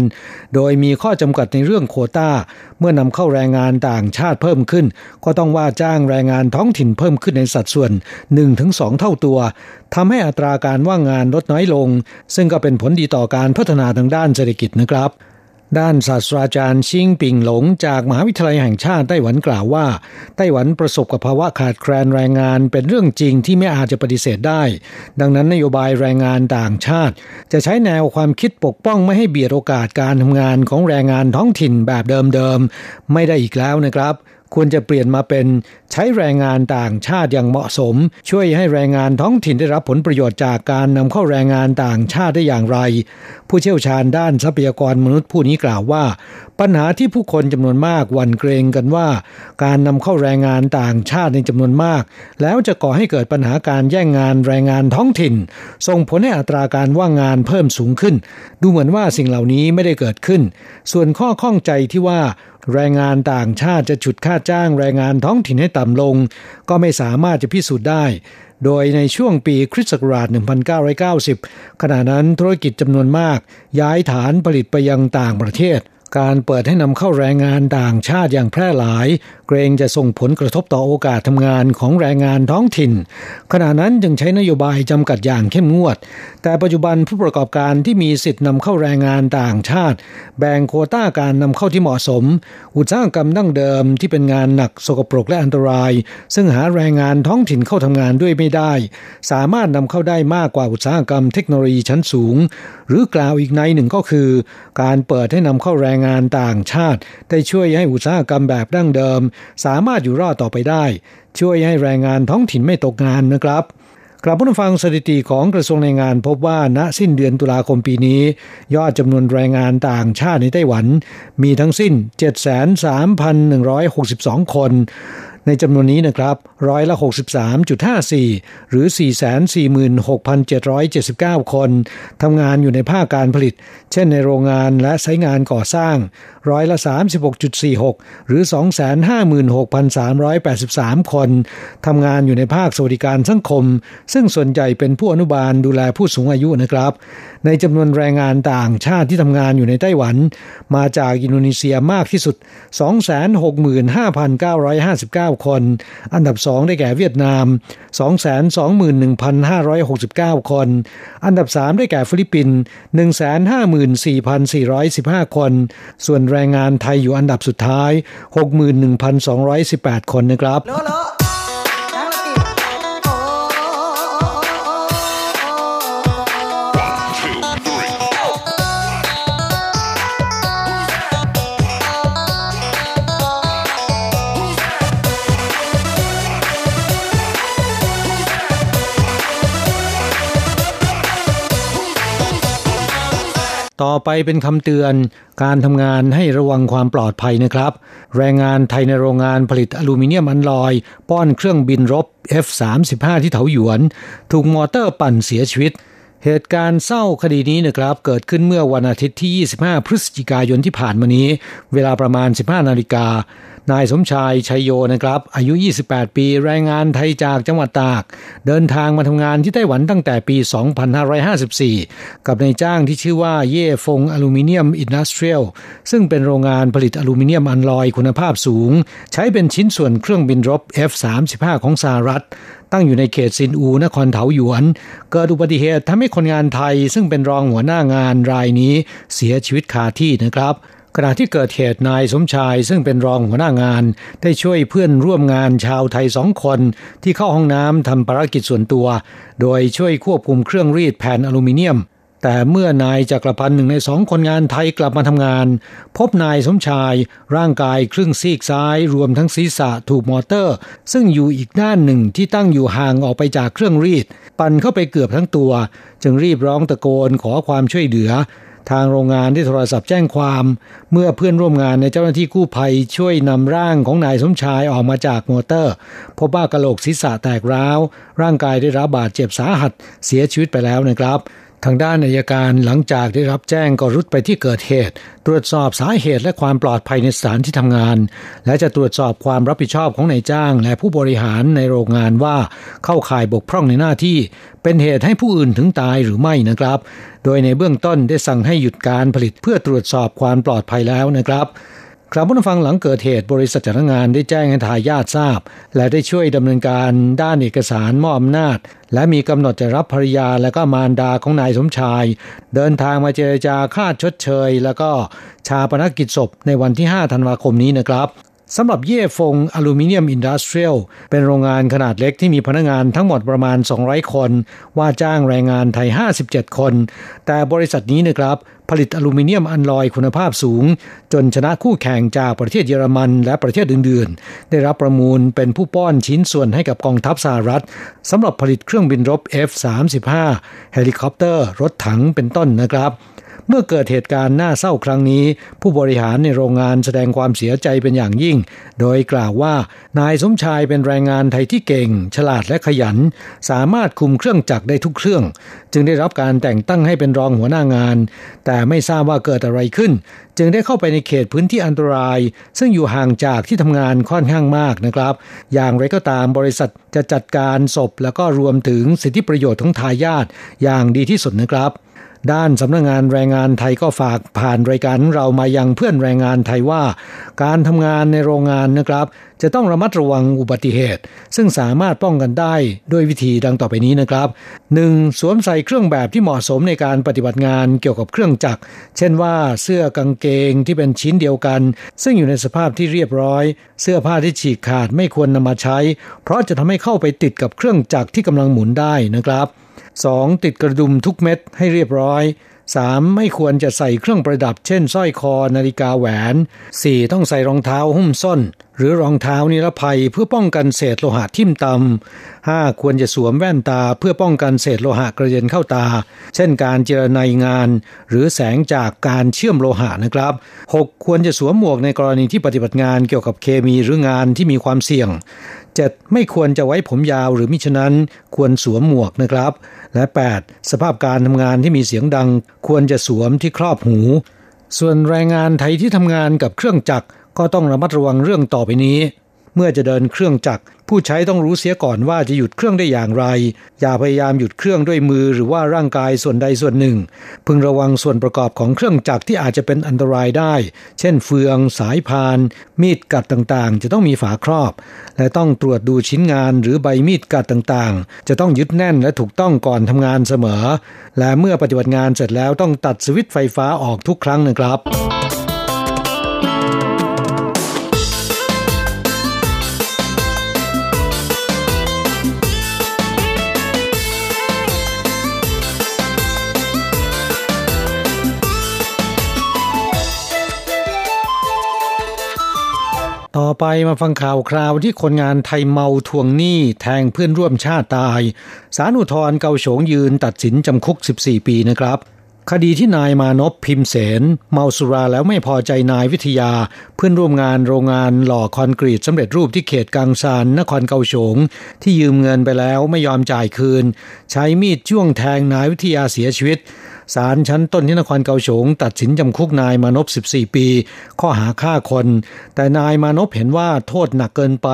โดยมีข้อจำกัดในเรื่องโคตา้า เมื่อนำเข้าแรงงานต่างชาติเพิ่มขึ้น ก็ต้องว่าจ้างแรงงานท้องถิ่นเพิ่มขึ้นในสัดส่วน 1-2 เท่าตัวทำให้อัตราการว่างงานลดน้อยลง ซึ่งก็เป็นผลดีต่อการพัฒนาทางด้านเศรษฐกิจนะครับ ด้านศาสตราจารย์ชิงปิงหลง จากมหาวิทยาลัยแห่งชาติไต้หวันกล่าวว่า ไต้หวันประสบกับภาวะขาดแคลนแรงงานเป็นเรื่องจริงที่ไม่อาจจะปฏิเสธได้ ดังนั้นนโยบายแรงงานต่างชาติ จะใช้แนวความคิดปกป้องไม่ให้เบียดโอกาสการทำงานของแรงงานท้องถิ่นแบบเดิมๆไม่ได้อีกแล้วนะครับ ควรจะเปลี่ยนมาเป็นใช้แรงงานต่างชาติอย่างเหมาะสม ช่วยให้แรงงานท้องถิ่นได้รับผลประโยชน์จากการนำเข้าแรงงานต่างชาติได้อย่างไร ผู้เชี่ยวชาญด้านทรัพยากรมนุษย์ผู้นี้กล่าวว่า ปัญหาที่ผู้คนจำนวนมากหวั่นเกรงกันว่า การนำเข้าแรงงานต่างชาติในจำนวนมาก แล้วจะก่อให้เกิดปัญหาการแย่งงานแรงงานท้องถิ่น ส่งผลให้อัตราการว่างงานเพิ่มสูงขึ้น ดูเหมือนว่าสิ่งเหล่านี้ไม่ได้เกิดขึ้น ส่วนข้อข้องใจที่ว่า แรงงานต่างชาติจะฉุดค่าจ้างแรงงานท้องถิ่นให้ต่ำลง ก็ไม่สามารถจะพิสูจน์ได้ โดยในช่วงปีคริสต์ศักราช 1990 ขณะนั้นธุรกิจจำนวนมาก ย้ายฐานผลิตไปยังต่างประเทศ การเปิดให้นำเข้าแรงงานต่างชาติอย่างแพร่หลายเกรงจะส่งผลกระทบต่อโอกาสทำงานของแรงงานท้องถิ่น ขณะนั้นจึงใช้นโยบายจำกัดอย่างเข้มงวด แต่ปัจจุบันผู้ประกอบการที่มีสิทธินำเข้าแรงงานต่างชาติ แบ่งโควต้าการนำเข้าที่เหมาะสม อุตสาหกรรมดั้งเดิมที่เป็นงานหนักสกปรกและอันตราย ซึ่งหาแรงงานท้องถิ่นเข้าทำงานด้วยไม่ได้ สามารถนำเข้าได้มากกว่าอุตสาหกรรมเทคโนโลยีชั้นสูง หรือกล่าวอีกในหนึ่งก็คือ การเปิดให้นำเข้าแรงงานต่างชาติ ได้ช่วยให้อุตสาหกรรมแบบดั้งเดิมสามารถอยู่รอดต่อไปได้ ช่วยให้แรงงานท้องถิ่นไม่ตกงานนะครับกลับมาฟังสถิติของกระทรวงแรงงานพบว่าณสิ้นเดือนตุลาคมปีนี้ ยอดจำนวนแรงงานต่างชาติในไต้หวัน มีทั้งสิ้น 73,162 คน ในจำนวนนี้นะครับร้อยละ 63.54 หรือ 446,779 คนทำงานอยู่ในภาคการผลิต เช่นในโรงงานและใช้งานก่อสร้าง ร้อยละ 36.46 หรือ 256,383 คน ทำงานอยู่ในภาคสวัสดิการสังคม ซึ่งส่วนใหญ่เป็นผู้อนุบาลดูแลผู้สูงอายุนะครับ ในจำนวนแรงงานต่างชาติที่ทำงานอยู่ในไต้หวัน มาจากอินโดนีเซียมากที่สุด 265,959 คน อันดับสองได้แก่เวียดนาม 221,569 คน อันดับสามได้แก่ฟิลิปปินส์14,415 คน ส่วนแรงงานไทยอยู่อันดับสุดท้าย 61,218 คนนะครับ ต่อไปเป็นคำเตือนการทำงานให้ระวังความปลอดภัยนะครับ แรงงานไทยในโรงงานผลิตอลูมิเนียมอันลอย ป้อนเครื่องบินรบ F35 ที่เถาหยวน ถูกมอเตอร์ปั่นเสียชีวิต เหตุการณ์เศร้าคดีนี้นะครับ เกิดขึ้นเมื่อวันอาทิตย์ที่ 25 พฤศจิกายนที่ผ่านมานี้ เวลาประมาณ 15 นาฬิกา นายสมชายชัยโยนะครับ อายุ 28 ปีแรงงานไทยจากจังหวัดตาก เดินทางมาทำงานที่ไต้หวันตั้งแต่ปี 2554 กับนายจ้างที่ชื่อว่าเย่ฟงอลูมิเนียมอินดัสเทรียลซึ่งเป็นโรงงานผลิตอลูมิเนียมอัลลอยคุณภาพสูง ใช้เป็นชิ้นส่วนเครื่องบินรบ F-35 ของสหรัฐตั้งอยู่ในเขตซินอูนครเถาหยวน เกิดอุบัติเหตุทำให้คนงานไทยซึ่งเป็นรองหัวหน้างานรายนี้เสียชีวิตคาที่นะครับ ขณะที่เกิดเหตุนายสมชายซึ่งเป็นรองหัวหน้างาน ได้ช่วยเพื่อนร่วมงานชาวไทยสองคน ที่เข้าห้องน้ำทำภารกิจส่วนตัว โดยช่วยควบคุมเครื่องรีดแผ่นอลูมิเนียม แต่เมื่อนายจักรพันธ์หนึ่งในสองคนงานไทยกลับมาทำงาน พบนายสมชาย ร่างกายครึ่งซีกซ้าย รวมทั้งศีรษะถูกมอเตอร์ ซึ่งอยู่อีกด้านหนึ่งที่ตั้งอยู่ห่างออกไปจากเครื่องรีด ปั่นเข้าไปเกือบทั้งตัว จึงรีบร้องตะโกนขอความช่วยเหลือ ทางโรงงานได้โทรศัพท์แจ้งความ เมื่อเพื่อนร่วมงานในเจ้าหน้าที่กู้ภัยช่วยนำร่างของนายสมชายออกมาจากมอเตอร์ พบว่ากระโหลกศีรษะแตกร้าว ร่างกายได้รับบาดเจ็บสาหัสเสียชีวิตไปแล้วนะครับ ทางด้านนายการหลังจากได้รับแจ้งก็รุดไปที่เกิดเหตุ ตรวจสอบสาเหตุและความปลอดภัยในสถานที่ทำงาน และจะตรวจสอบความรับผิดชอบของนายจ้าง และผู้บริหารในโรงงานว่าเข้าข่ายบกพร่องในหน้าที่ เป็นเหตุให้ผู้อื่นถึงตายหรือไม่นะครับ โดยในเบื้องต้นได้สั่งให้หยุดการผลิตเพื่อตรวจสอบความปลอดภัยแล้วนะครับ ครับผู้ฟังหลังเกิดเหตุบริษัทจัดงานได้แจ้งให้ทายาททราบ และได้ช่วยดำเนินการด้านเอกสารมอบอำนาจ และมีกำหนดจะรับภรรยาและก็มารดาของนายสมชาย เดินทางมาเจรจาค่าชดเชย แล้วก็ชาปนกิจศพในวันที่ 5 ธันวาคมนี้นะครับ สำหรับเย่ฟงอลูมิเนียมอินดัสเทรียลเป็นโรงงานขนาดเล็กที่มีพนักงานทั้งหมดประมาณ 200 คน ว่าจ้างแรงงานไทย 57 คน แต่บริษัทนี้นะครับผลิตอลูมิเนียมอัลลอยคุณภาพสูง จนชนะคู่แข่งจากประเทศเยอรมันและประเทศอื่นๆ ได้รับประมูลเป็นผู้ป้อนชิ้นส่วนให้กับกองทัพสหรัฐสำหรับผลิตเครื่องบินรบ F-35 เฮลิคอปเตอร์ รถถังเป็นต้นนะครับ เมื่อเกิดเหตุการณ์น่าเศร้าครั้งนี้ ผู้บริหารในโรงงานแสดงความเสียใจเป็นอย่างยิ่ง โดยกล่าวว่านายสมชายเป็นแรงงานไทยที่เก่ง ฉลาดและขยัน สามารถคุมเครื่องจักรได้ทุกเครื่อง จึงได้รับการแต่งตั้งให้เป็นรองหัวหน้างาน แต่ไม่ทราบว่าเกิดอะไรขึ้น จึงได้เข้าไปในเขตพื้นที่อันตราย ซึ่งอยู่ห่างจากที่ทำงานค่อนข้างมากนะครับ อย่างไรก็ตามบริษัทจะจัดการศพแล้วก็รวมถึงสิทธิประโยชน์ของทายาทอย่างดีที่สุดนะครับ ด้านสำนักงงานแรงงานไทยก็ฝากผ่านรายการเรามายังเพื่อนแรงงานไทยว่า การทำงานในโรงงานนะครับ จะต้องระมัดระวังอุบัติเหตุ ซึ่งสามารถป้องกันได้ด้วยวิธีดังต่อไปนี้นะครับ 1. สวมใส่เครื่องแบบที่เหมาะสมในการปฏิบัติงานเกี่ยวกับเครื่องจักร เช่นว่าเสื้อกางเกงที่เป็นชิ้นเดียวกัน ซึ่งอยู่ในสภาพที่เรียบร้อย เสื้อผ้าที่ฉีกขาดไม่ควรนำมาใช้ เพราะจะทำให้เข้าไปติดกับเครื่องจักรที่กำลังหมุนได้นะครับ 2. ติดกระดุมทุกเม็ดให้เรียบร้อย 3. ไม่ควรจะใส่เครื่องประดับ เช่นสร้อยคอนาฬิกาแหวน 4. ต้องใส่รองเท้าหุ้มส้น หรือรองเท้านิรภัยเพื่อป้องกันเศษโลหะทิ่มตำ 5. ควรจะสวมแว่นตาเพื่อป้องกันเศษโลหะกระเด็นเข้าตา เช่นการเจรไนงาน หรือแสงจากการเชื่อมโลหะนะครับ 6. ควรจะสวมหมวกในกรณีที่ปฏิบัติงานเกี่ยวกับเคมีหรืองานที่มีความเสี่ยง 7. ไม่ควรจะไว้ผมยาวหรือมิฉะนั้น ควรสวมหมวกนะครับ และ 8. สภาพการทำงานที่มีเสียงดัง ควรจะสวมที่ครอบหู ส่วนแรงงานไทยที่ทำงานกับเครื่องจักรก็ต้องระมัดระวังเรื่องต่อไปนี้ เมื่อจะเดินเครื่องจักร ผู้ใช้ต้องรู้เสียก่อนว่าจะหยุดเครื่องได้อย่างไร อย่าพยายามหยุดเครื่องด้วยมือหรือว่าร่างกายส่วนใดส่วนหนึ่ง พึงระวังส่วนประกอบของเครื่องจักรที่อาจจะเป็นอันตรายได้ เช่นเฟือง สายพาน มีดกัดต่างๆ จะต้องมีฝาครอบ และต้องตรวจดูชิ้นงานหรือใบมีดกัดต่างๆ จะต้องยึดแน่นและถูกต้องก่อนทำงานเสมอ และเมื่อปฏิบัติงานเสร็จแล้วต้องตัดสวิตช์ไฟฟ้าออกทุกครั้งนะครับ ต่อไปมาฟังข่าวคราวที่คนงานไทยเมาทวงหนี้แทงเพื่อนร่วมชาติตาย สารอุทธรเกาโฉงยืนตัดสินจำคุก 14 ปีนะครับ คดีที่นายมานพพิมเสน เมาสุราแล้วไม่พอใจนายวิทยา เพื่อนร่วมงานโรงงานหล่อคอนกรีตสำเร็จรูปที่เขตกังซานนครเกาโฉง ที่ยืมเงินไปแล้วไม่ยอมจ่ายคืน ใช้มีดจ้วงแทงนายวิทยาเสียชีวิต ศาลชั้นต้นที่นครเกาฉงตัดสินจำคุกนายมานพ14 ปี ข้อหาฆ่าคน แต่นายมานพเห็นว่าโทษหนักเกินไป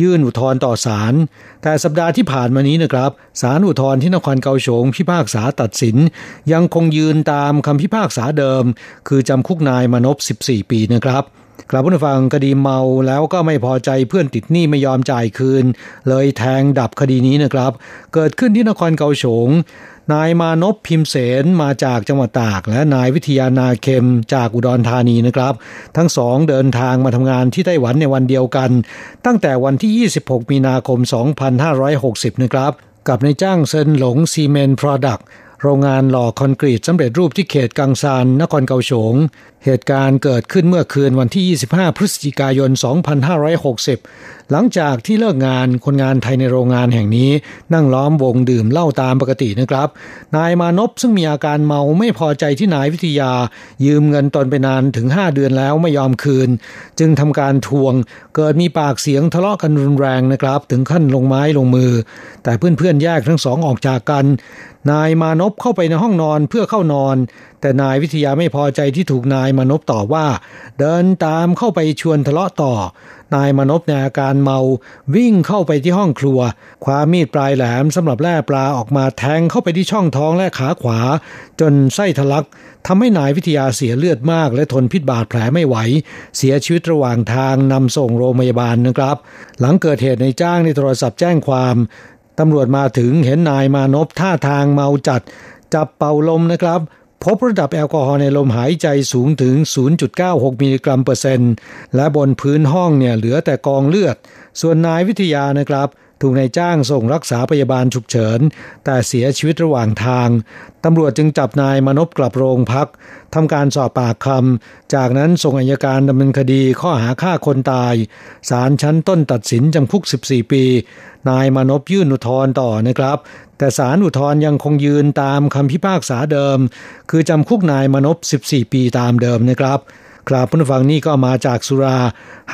ยื่นอุทธรณ์ต่อศาลแต่สัปดาห์ที่ผ่านมานี้นะครับศาลอุทธรณ์ที่นครเกาฉงพิพากษาตัดสิน ยังคงยืนตามคำพิพากษาเดิม คือจำคุกนายมานพ14 ปีนะครับกลับผู้ฟังคดีเมาแล้วก็ไม่พอใจเพื่อนติดหนี้ไม่ยอมจ่ายคืน เลยแทงดับคดีนี้นะครับ เกิดขึ้นที่นครเกาฉง นายมานพพิมเสนมาจากจังหวัดตาก และนายวิทยานาเค็มจากอุดรธานีนะครับ ทั้งสองเดินทางมาทำงานที่ไต้หวันในวันเดียวกัน ตั้งแต่วันที่ 26 มีนาคม 2560 นะครับ กับนายจ้างเซินหลงซีเมนต์โปรดักโรงงานหล่อคอนกรีตสำเร็จรูปที่เขตกังซานนครเกาฉง เหตุการณ์เกิดขึ้นเมื่อคืนวันที่ 25 พฤศจิกายน 2560 หลังจากที่เลิกงานคนงานไทยในโรงงานแห่งนี้ นั่งล้อมวงดื่มเหล้าตามปกตินะครับ นายมานพซึ่งมีอาการเมาไม่พอใจที่นายวิทยา ยืมเงินตนไปนานถึง 5 เดือนแล้วไม่ยอมคืน จึงทำการทวง เกิดมีปากเสียงทะเลาะกันรุนแรงนะครับ ถึงขั้นลงไม้ลงมือ แต่เพื่อนๆแยกทั้งสองออกจากกัน นายมานพเข้าไปในห้องนอนเพื่อเข้านอน แต่นายวิทยาไม่พอใจที่ถูกนายมนพต่อว่า เดินตามเข้าไปชวนทะเลาะต่อ นายมนพในอาการเมาวิ่งเข้าไปที่ห้องครัว คว้ามีดปลายแหลมสำหรับแล่ปลาออกมาแทงเข้าไปที่ช่องท้องและขาขวา จนไส้ทะลักทำให้นายวิทยาเสียเลือดมาก และทนพิษบาดแผลไม่ไหว เสียชีวิตระหว่างทางนำส่งโรงพยาบาลนะครับ หลังเกิดเหตุในจ้างในโทรศัพท์แจ้งความตำรวจมาถึงเห็นนายมานพท่าทางเมาจัด จับเป่าลมนะครับ พบระดับแอลกอฮอล์ในลมหายใจสูงถึง 0.96 มิลลิกรัมเปอร์เซ็นต์และบนพื้นห้องเนี่ยเหลือแต่กองเลือด ส่วนนายวิทยานะครับถูกนายจ้างส่งรักษาพยาบาลฉุกเฉิน แต่เสียชีวิตระหว่างทาง ตำรวจจึงจับนายมนพกลับโรงพักทำการสอบปากคำ จากนั้นส่งอายการดำเนินคดีข้อหาฆ่าคนตาย ศาลชั้นต้นตัดสินจำคุก 14 ปี นายมานพยื่นอุทธรณ์ต่อนะครับ แต่ศาลอุทธรณ์ยังคงยืนตามคำพิพากษาเดิม คือจำคุกนายมนพ 14 ปีตามเดิมนะครับคราบผู้ฟังนี่ก็มาจากสุรา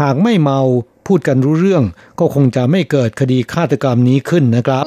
หากไม่เมาพูดกันรู้เรื่อง ก็คงจะไม่เกิดคดีฆาตกรรมนี้ขึ้นนะครับ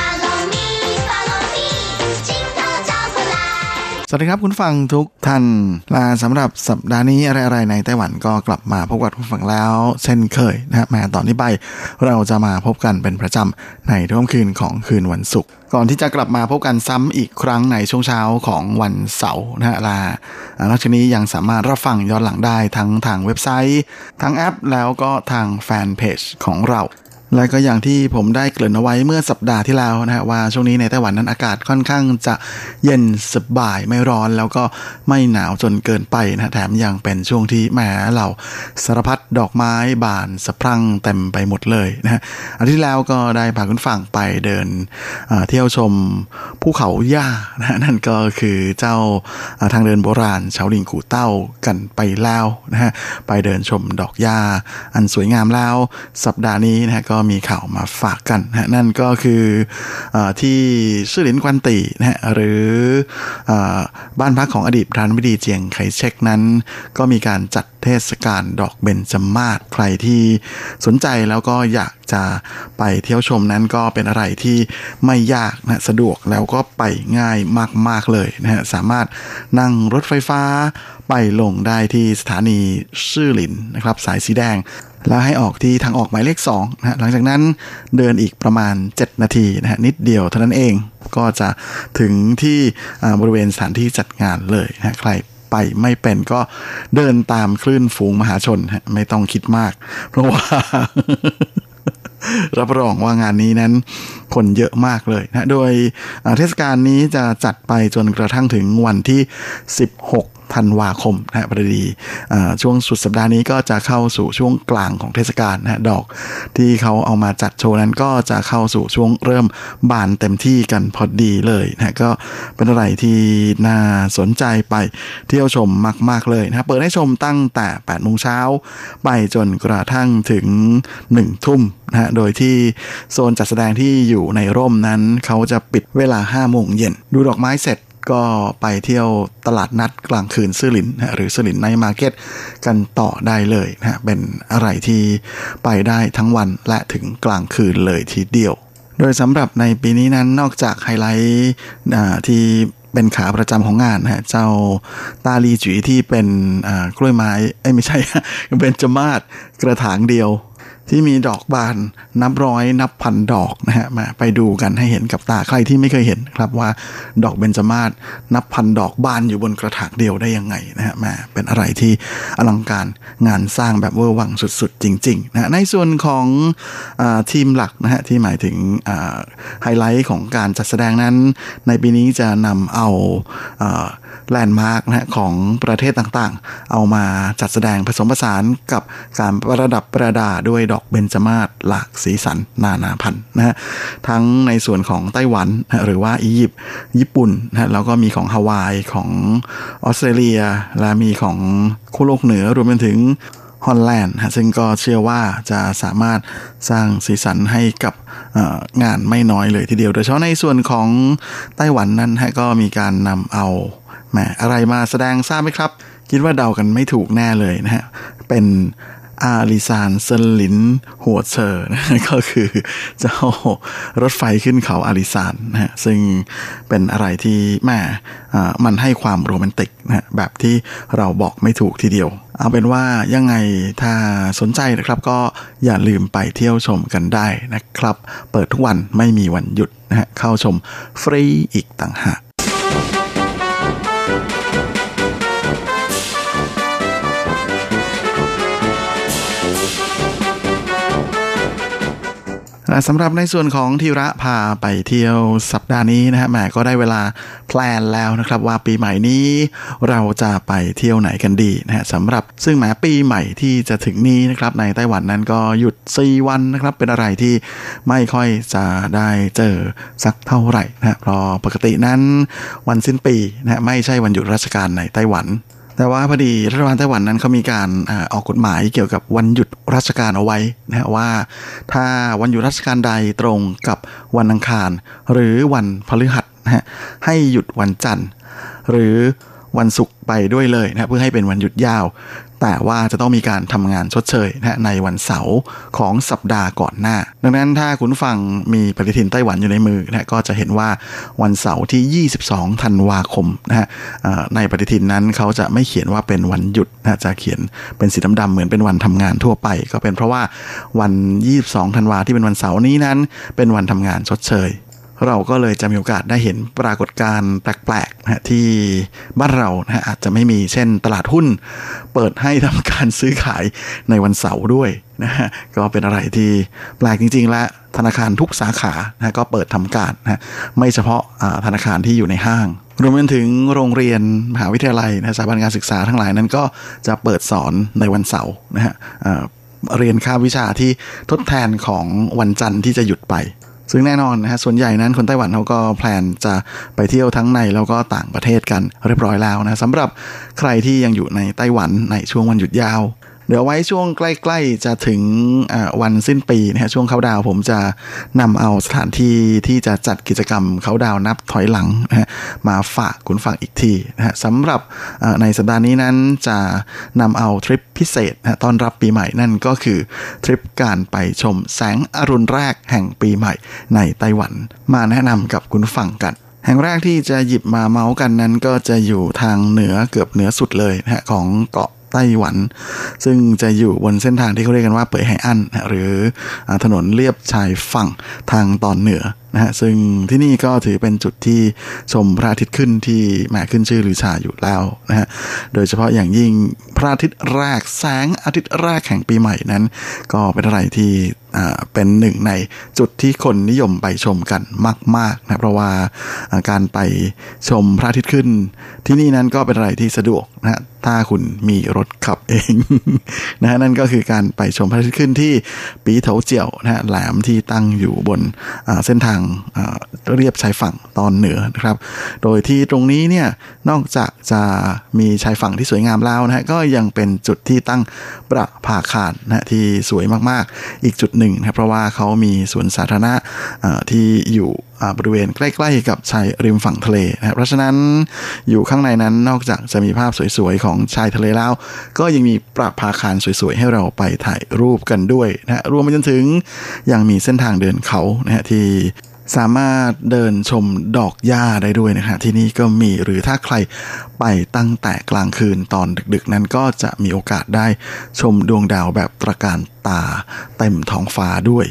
สวัสดีครับคุณฟังทุกท่านลาสำหรับสัปดาห์นี้อะไรๆในไต้หวันก็กลับมาพบกับคุณฟังแล้ว เช่นเคยนะฮะแม้ตอนนี้ไป เราจะมาพบกันเป็นประจำในทุ่มคืนของคืนวันศุกร์ก่อนที่จะกลับมาพบกันซ้ำอีกครั้งในช่วงเช้าของวันเสาร์นะฮะลานอกจากนี้ยังสามารถรับฟังย้อนหลังได้ทั้งทางเว็บไซต์ ทั้งแอปแล้วก็ทางแฟนเพจของเรา และก็อย่างที่ผมได้เกริ่นเอาไว้เมื่อสัปดาห์ที่แล้วนะฮะว่าช่วงนี้ในไต้หวันนั้นอากาศค่อนข้างจะเย็นสบายไม่ร้อน แล้วก็ไม่หนาวจนเกินไปนะแถมยังเป็นช่วงที่แหมเราสารพัดดอกไม้บานสะพรั่งเต็มไปหมดเลยนะฮะอาทิตย์แล้วก็ได้พาคุณฟังไปเดินเที่ยวชมภูเขาหญ้านะนั่นก็คือเจ้าทางเดินโบราณเฉาลิงกูเต้ากันไปแล้วนะฮะไปเดินชมดอกหญ้าอันสวยงามแล้วสัปดาห์นี้นะฮะก็มีข่าวมาฝากกันนะนั่นก็คืออที่ซื่อหลินกวนตีนะฮะหรืออบ้านพักของอดีตประธานาธิบดีเจียงไคเชกนั้น ก็มีการจัดเทศกาลดอกเบญจมาศใครที่สนใจแล้วก็อยากจะไปเที่ยวชมนั้นก็เป็นอะไรที่ไม่ยากนะสะดวกแล้วก็ไปง่ายมาก ๆ เลยนะฮะสามารถนั่งรถไฟฟ้า ไปลงได้ที่สถานีซื่อหลินนะครับ สายสีแดง แล้วให้ออกที่ทางออกหมายเลข2นะหลังจากนั้นเดินอีกประมาณ 7 นาทีนะฮะนิดเดียวเท่านั้นเองก็จะถึงที่บริเวณสถานที่จัดงานเลยนะใครไปไม่เป็นก็เดินตามคลื่นฝูงมหาชนฮะไม่ต้องคิดมาก เพราะว่า รับรองว่างานนี้นั้นคนเยอะมากเลยนะ โดยเทศกาลนี้จะจัดไปจนกระทั่งถึงวันที่ 16ธันวาคมนะพอดีช่วงสุดสัปดาห์นี้ก็จะเข้าสู่ช่วงกลางของเทศกาลนะดอกที่เขาเอามาจัดโชว์นั้นก็จะเข้าสู่ช่วงเริ่มบานเต็มที่กันพอดีเลยนะก็เป็นอะไรที่น่าสนใจไปเที่ยวชมมาก ๆ เลยนะเปิดให้ชมตั้งแต่8โมงเช้าไปจนกระทั่งถึง 1 ทุ่ม นะโดยที่โซนจัดแสดงที่อยู่ในร่มนั้น เขาจะปิดเวลา5โมงเย็น ดูดอกไม้เสร็จก็ไปเที่ยวตลาดนัดกลางคืนซื่อหลินนะหรือซื่อหลินในมาร์เก็ตกันต่อได้เลยนะเป็นอะไรที่ไปได้ทั้งวันและถึงกลางคืนเลยทีเดียว โดยสำหรับในปีนี้นั้นนอกจากไฮไลท์ที่เป็นขาประจำของงานนะเจ้าตาลีจีที่เป็นกล้วยไม้ไอ้ไม่ใช่เป็นจมาดกระถางเดียว ที่มีดอกบานนับร้อยนับพันดอกนะฮะมาไปดูกันให้เห็นกับตาใครที่ไม่เคยเห็นครับว่าดอกเบญจมาศนับพันดอกบานอยู่บนกระถางเดียวได้ยังไงนะฮะมาเป็นอะไรที่อลังการงานสร้างแบบเวอร์วังสุดๆ จริงๆนะในส่วนของธีมหลักนะฮะที่หมายถึงไฮไลท์ของการจัดแสดงนั้น ในปีนี้จะนำเอา แลนด์มาร์กนะของประเทศต่างๆ เอามาจัดแสดงผสมผสานกับการประดับประดาด้วยดอกเบญจมาศหลากสีสันนานาพันธุ์นะฮะทั้งในส่วนของไต้หวันนะหรือว่าอียิปต์ญี่ปุ่นนะแล้วก็มีของฮาวายของออสเตรเลีย และมีของคู่โลกเหนือรวมไปถึงฮอลแลนด์ซึ่งก็เชื่อว่าจะสามารถสร้างสีสันให้กับงานไม่น้อยเลยทีเดียว โดยเฉพาะในส่วนของไต้หวันนั้นฮะก็มีการนำเอา แหมอะไรมาแสดงทราบไหมครับ คิดว่าเดากันไม่ถูกแน่เลยนะฮะ เป็น阿里山森林火车 นะก็คือเจ้ารถไฟขึ้นเขาอาริซานนะฮะซึ่งเป็นอะไรที่แม่มันให้ความโรแมนติกนะแบบที่เราบอกไม่ถูกทีเดียว เอาเป็นว่ายังไงถ้าสนใจนะครับก็อย่าลืมไปเที่ยวชมกันได้นะครับ เปิดทุกวันไม่มีวันหยุดนะฮะเข้าชมฟรีอีกต่างหาก สำหรับในส่วนของทีระพาไปเที่ยวสัปดาห์นี้นะฮะแหมก็ได้เวลาแพลนแล้วนะครับว่าปีใหม่นี้เราจะไปเที่ยวไหนกันดีนะฮะสำหรับซึ่งแหมปีใหม่ที่จะถึงนี้นะครับในไต้หวันนั้นก็หยุด 4 วันนะครับเป็นอะไรที่ไม่ค่อยจะได้เจอสักเท่าไหร่นะเพราะปกตินั้นวันสิ้นปีนะไม่ใช่วันหยุดราชการในไต้หวัน แต่ว่าพอดีรัฐบาลไต้หวันนั้นเขามีการออกกฎหมายเกี่ยวกับวันหยุดราชการเอาไว้นะฮะว่า ถ้าวันหยุดราชการใดตรงกับวันอังคาร หรือวันพฤหัสนะฮะให้หยุดวันจันทร์ หรือวันศุกร์ไปด้วยเลยนะเพื่อให้เป็นวันหยุดยาว แต่ว่าจะต้องมีการทำงานชดเชยนะในวันเสาร์ของสัปดาห์ก่อนหน้า ดังนั้นถ้าคุณฟังมีปฏิทินไต้หวันอยู่ในมือนะก็จะเห็นว่าวันเสาร์ที่ 22 ธันวาคมนะฮะในปฏิทินนั้นเขาจะไม่เขียนว่าเป็นวันหยุดนะจะเขียนเป็นสีดำๆเหมือนเป็นวันทำงานทั่วไป ก็เป็นเพราะว่าวัน 22 ธันวาที่เป็นวันเสาร์นี้นั้น เป็นวันทำงานชดเชย เราก็เลยจะมีโอกาสได้เห็นปรากฏการณ์แปลกๆนะที่บ้านเรานะอาจจะไม่มีเช่นตลาดหุ้น เปิดให้ทำการซื้อขายในวันเสาร์ด้วยนะฮะก็เป็นอะไรที่แปลกจริง ๆ และธนาคารทุกสาขานะก็เปิดทำการนะไม่เฉพาะธนาคารที่อยู่ในห้างรวมไปถึงโรงเรียนมหาวิทยาลัยนะสถาบันการศึกษาทั้งหลายนั้นก็จะเปิดสอนในวันเสาร์นะฮะเรียนค่าวิชาที่ทดแทนของวันจันทร์ที่จะหยุดไป ซึ่งแน่นอนนะฮะส่วนใหญ่นั้นคนไต้หวันเขาก็แพลนจะไปเที่ยวทั้งในแล้วก็ต่างประเทศกันเรียบร้อยแล้วนะสำหรับใครที่ยังอยู่ในไต้หวันในช่วงวันหยุดยาว เดี๋ยวไว้ช่วงใกล้ ๆ จะถึงวันสิ้นปีนะฮะช่วงเขาดาวผมจะนำเอาสถานที่ที่จะจัดกิจกรรมเขาดาวนับถอยหลังนะฮะมาฝากคุณฟังอีกทีนะฮะสำหรับในสัปดาห์นี้นั้นจะนำเอาทริปพิเศษนะต้อนรับปีใหม่นั่นก็คือทริปการไปชมแสงอรุณแรกแห่งปีใหม่ในไต้หวันมาแนะนำกับคุณฟังกันแห่งแรกที่จะหยิบมาเมาส์กันนั้นก็จะอยู่ทางเหนือเกือบเหนือสุดเลยนะฮะของเกาะ ไต้หวัน ซึ่งจะอยู่บนเส้นทางที่เขาเรียกกันว่าเป่ยไห่อันหรือถนนเลียบชายฝั่งทางตอนเหนือนะฮะซึ่งที่นี่ก็ถือเป็นจุดที่ชมพระอาทิตย์ขึ้นที่แหมขึ้นชื่อลือชาอยู่แล้วนะฮะโดยเฉพาะอย่างยิ่งพระอาทิตย์แรกแสงอาทิตย์แรกแห่งปีใหม่นั้น ก็เป็นอะไรที่เป็นหนึ่งในจุดที่คนนิยมไปชมกันมากๆนะเพราะว่าการไปชมพระอาทิตย์ขึ้น ที่นี่นั้นก็เป็นอะไรที่สะดวกนะถ้าคุณมีรถขับเองนะฮะนั่นก็คือการไปชมพระอาทิตย์ขึ้นที่ปีเถาเจียวนะฮะแหลมที่ตั้งอยู่บนเส้นทางเรียบชายฝั่งตอนเหนือนะครับ โดยที่ตรงนี้เนี่ยนอกจากจะมีชายฝั่งที่สวยงามแล้วนะฮะก็ยังเป็นจุดที่ตั้งประภาคารนะที่สวยมากๆ อีกจุดหนึ่งนะเพราะว่าเขามีสวนสาธารณะที่อยู่ บริเวณใกล้ ๆ กับชายริมฝั่งทะเลนะเพราะฉะนั้นอยู่ข้างในนั้นนอกจากจะมีภาพสวยๆ ของชายทะเลแล้ว ก็ยังมีประภาคารสวยๆ ให้เราไปถ่ายรูปกันด้วยนะรวมไปจนถึงยังมีเส้นทางเดินเขานะฮะที่สามารถเดินชมดอกหญ้าได้ด้วยนะฮะที่นี่ก็มีหรือถ้าใครไปตั้งแต่กลางคืนตอนดึกๆ นั้นก็จะมีโอกาสได้ชมดวงดาวแบบตระการตาเต็มท้องฟ้าด้วย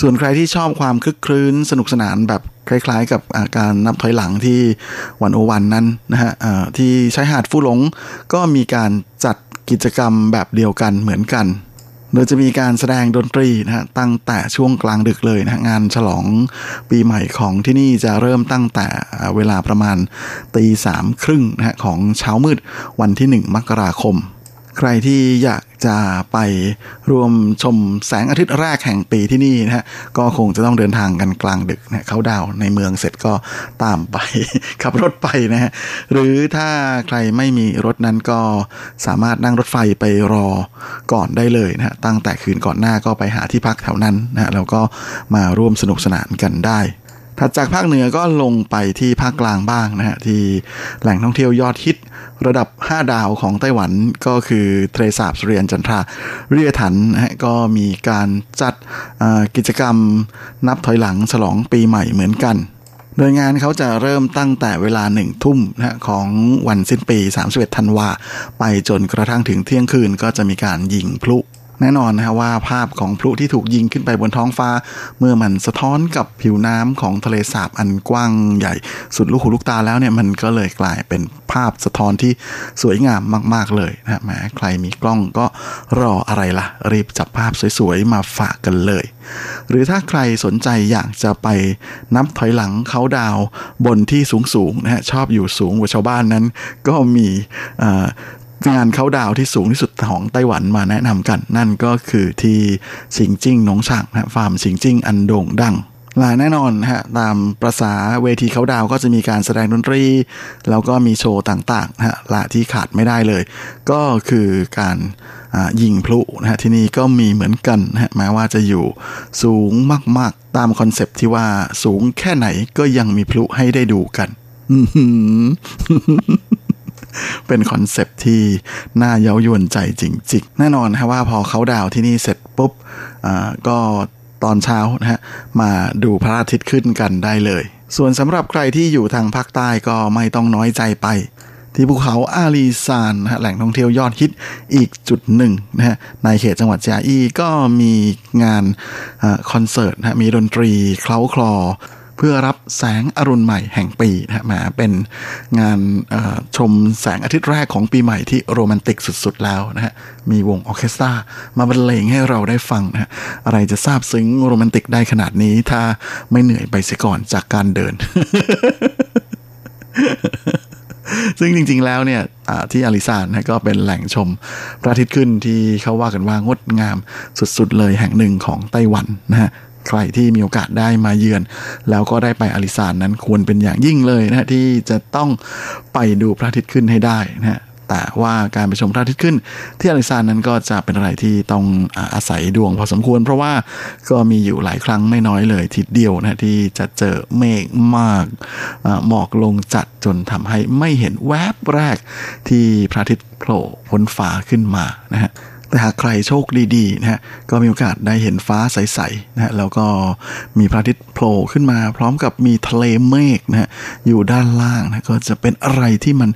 ส่วนใครที่ชอบความคึกครื้นสนุกสนานแบบคล้ายๆ กับาการนับถอยหลังที่วันโอวันนั้นนะฮะที่ใช้หาดฟูหลงก็มีการจัดกิจกรรมแบบเดียวกันเหมือนกัน โดยจะมีการแสดงดนตรีนะฮะตั้งแต่ช่วงกลางดึกเลยนะงานฉลองปีใหม่ของที่นี่จะเริ่มตั้งแต่เวลาประมาณตีสามครึ่งนะฮะของเช้ามืดวันที่หนึ่งมกราคม ใครที่อยาก จะไปรวมชมแสงอาทิตย์แรกแห่งปีที่นี่นะฮะก็คงจะต้องเดินทางกันกลางดึกนะเขาดาวในเมืองเสร็จก็ตามไป ขับรถไปนะฮะหรือถ้าใครไม่มีรถนั้นก็สามารถนั่งรถไฟไปรอก่อนได้เลยนะฮะตั้งแต่คืนก่อนหน้าก็ไปหาที่พักแถวนั้นนะฮะแล้วก็มาร่วมสนุกสนานกันได้ ถัดจากภาคเหนือก็ลงไปที่ภาคกลางบ้างนะฮะที่แหล่งท่องเที่ยวยอดฮิตระดับ 5 ดาวของไต้หวันก็คือเทรสาบสุริยันจันทราเรียถันนะฮะก็มีการจัดกิจกรรมนับถอยหลังฉลองปีใหม่เหมือนกัน โดยงานเขาจะเริ่มตั้งแต่เวลาหนึ่งทุ่มนะของวันสิ้นปี 31 ธันวา ไปจนกระทั่งถึงเที่ยงคืนก็จะมีการยิงพลุ แน่นอนนะฮะว่าภาพของพลุที่ถูกยิงขึ้นไปบนท้องฟ้า เมื่อมันสะท้อนกับผิวน้ำของทะเลสาบอันกว้างใหญ่สุดลูกหูลูกตาแล้วเนี่ยมันก็เลยกลายเป็นภาพสะท้อนที่สวยงามมาก ๆเลยนะแม้ใครมีกล้องก็รออะไรละ่ะ รีบจับภาพสวยๆมาฝากกันเลย หรือถ้าใครสนใจอยากจะไปนับถอยหลังเขาดาวบนที่สูงๆนะฮะชอบอยู่สูงกว่าชาวบ้านนั้น ก็มี งานเขาดาวที่สูงที่สุดของไต้หวันมาแนะนำกัน นั่นก็คือที่ชิงจิ้งหนงช่างนะฟาร์มชิงจิ้งอันโด่งดังและแน่นอนฮะตามประษาเวทีเขาดาวก็จะมีการแสดงดนตรี แล้วก็มีโชว์ต่างๆฮะละที่ขาดไม่ได้เลย ก็คือการยิงพลุนะฮะที่นี่ก็มีเหมือนกันนะฮะแม้ว่าจะอยู่สูงมากๆ ตามคอนเซปที่ว่าสูงแค่ไหนก็ยังมีพลุให้ได้ดูกัน เป็นคอนเซปที่น่าเย้ายวนใจจริงๆ แน่นอนฮะว่าพอเขาดาวที่นี่เสร็จปุ๊บก็ตอนเช้านะฮะมาดูพระอาทิตย์ขึ้นกันได้เลย ส่วนสำหรับใครที่อยู่ทางภาคใต้ก็ไม่ต้องน้อยใจไป ที่ภูเขาอาลีซานนะฮะแหล่งท่องเที่ยวยอดฮิตอีกจุดหนึ่งนะฮะในเขตจังหวัดเจียอีก็มีงานคอนเสิร์ตนะะมีดนตรีเคล้าคลอ พื่อรับแสงอรุณใหม่แห่งปีนะฮะมาเป็นงานชมแสงอาทิตย์แรกของปีใหม่ที่โรแมนติกสุดๆแล้วนะฮะมีวงออเคสตรามาบรรเลงให้เราได้ฟังนะฮะอะไรจะซาบซึ้งโรแมนติกได้ขนาดนี้ถ้าไม่เหนื่อยไปเสียก่อนจากการเดิน ซึ่งจริงๆแล้วเนี่ยที่อาริซานนะก็เป็นแหล่งชมพระอาทิตย์ขึ้นที่เขาว่ากันว่างดงามสุดๆเลยแห่งหนึ่งของไต้หวันนะฮะ ใครที่มีโอกาสได้มาเยือน แล้วก็ได้ไปอาริซานนั้นควรเป็นอย่างยิ่งเลยนะที่จะต้องไปดูพระอาทิตย์ขึ้นให้ได้นะฮะแต่ว่าการไปชมพระอาทิตย์ขึ้น ที่อาริซานนั้นก็จะเป็นอะไรที่ต้องอาศัยดวงพอสมควร เพราะว่าก็มีอยู่หลายครั้งไม่น้อยเลยทีเดียวนะที่จะเจอเมฆมากหมอกลงจัดจนทำให้ไม่เห็นแวบแรกที่พระอาทิตย์โผล่พ้นฟ้าขึ้นมานะฮะ แต่หากใครโชคดีๆนะฮะก็มีโอกาสได้เห็นฟ้าใสๆนะฮะแล้วก็มีพระอาทิตย์โผล่ขึ้นมา พร้อมกับมีทะเลเมฆนะฮะอยู่ด้านล่างนะก็จะเป็นอะไรที่มัน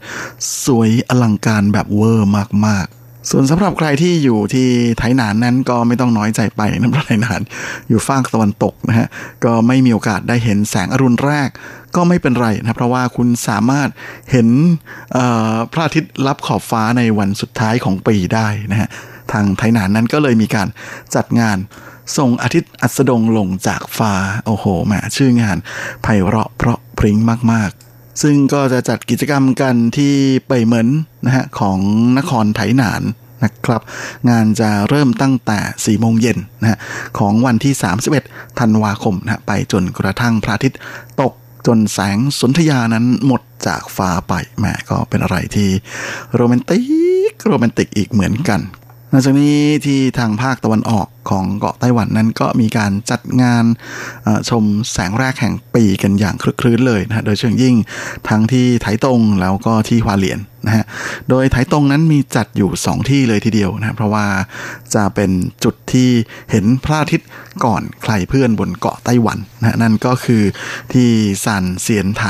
สวยอลังการแบบเวอร์มากๆส่วนสำหรับใครที่อยู่ที่ไทยนานนั้นก็ไม่ต้องน้อยใจไปนะเพราะไทยนานอยู่ฝั่งตะวันตกนะฮะก็ไม่มีโอกาสได้เห็นแสงอรุณแรก ก็ไม่เป็นไรนะเพราะว่าคุณสามารถเห็นพระอาทิตย์รับขอบฟ้าในวันสุดท้ายของปีได้นะฮะ ทางไทยนานนั้นก็เลยมีการจัดงานส่งอาทิตย์อัสดงลงจากฟ้า โอ้โหแหมชื่องานไพเราะเพราะพริ้งมาก ๆ ซึ่งก็จะจัดกิจกรรมกันที่ไปเหมือนนะฮะของนครไถหนานนะครับ งานจะเริ่มตั้งแต่ 4 โมงเย็นนะฮะของวันที่ 31 ธันวาคมนะไปจนกระทั่งพระอาทิตย์ตกจนแสงสนธยานั้นหมดจากฟ้าไปแม่ก็เป็นอะไรที่โรแมนติกโรแมนติกอีกเหมือนกัน นอกจากนี้ที่ทางภาคตะวันออกของเกาะไต้หวันนั้นก็มีการจัดงานชมแสงแรกแห่งปีกันอย่างคลึกคลื้นเลยนะโดยเชิงยิ่งทั้งที่ไถตงแล้วก็ที่ฮวาเหลียนนะฮะ โดยไถตงนั้นมีจัดอยู่ 2 ที่เลยทีเดียวนะเพราะว่าจะเป็นจุดที่เห็นพระอาทิตย์ก่อนใครเพื่อนบนเกาะไต้หวันนะนั่นก็คือที่ซันเซียนไถ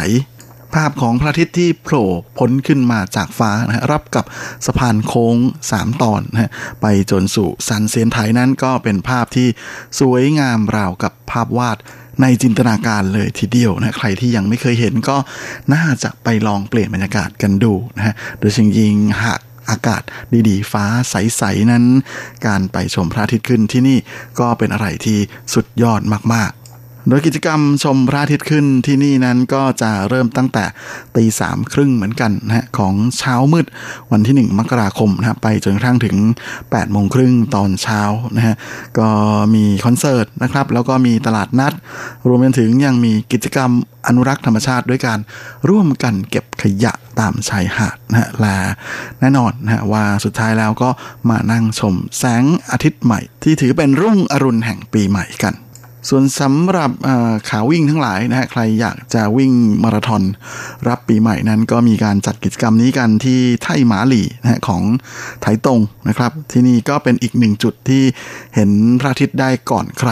ภาพของพระอาทิตย์ที่โผล่พ้นขึ้นมาจากฟ้านะฮะรับกับสะพานโค้ง 3 ตอนนะฮะไปจนสู่ซันเซียนไทยนั้นก็เป็นภาพที่สวยงามราวกับภาพวาดในจินตนาการเลยทีเดียวนะใครที่ยังไม่เคยเห็นก็น่าจะไปลองเปลี่ยนบรรยากาศกันดูนะฮะโดยชิงยิงหากอากาศดีๆ ฟ้าใส ๆ นั้น การไปชมพระอาทิตย์ขึ้นที่นี่ก็เป็นอะไรที่สุดยอดมาก ๆ โดยกิจกรรมชมพระอาทิตย์ขึ้นที่นี่นั้นก็จะเริ่มตั้งแต่ตีสามครึ่งเหมือนกันนะฮะของเช้ามืดวันที่ 1 มกราคมนะไปจนกระทั่งถึง8โมงครึ่งตอนเช้านะฮะก็มีคอนเสิร์ตนะครับ แล้วก็มีตลาดนัด รวมไปถึงยังมีกิจกรรมอนุรักษ์ธรรมชาติด้วยการร่วมกันเก็บขยะตามชายหาดนะฮะและแน่นอนนะฮะว่าสุดท้ายแล้วก็มานั่งชมแสงอาทิตย์ใหม่ ที่ถือเป็นรุ่งอรุณแห่งปีใหม่กัน ส่วนสำหรับขาวิ่งทั้งหลายนะฮะใครอยากจะวิ่งมาราธอนรับปีใหม่นั้นก็มีการจัดกิจกรรมนี้กันที่ไทหมาหลี่นะฮะของไถตงนะครับ ที่นี่ก็เป็นอีกหนึ่งจุดที่เห็นพระอาทิตย์ได้ก่อนใคร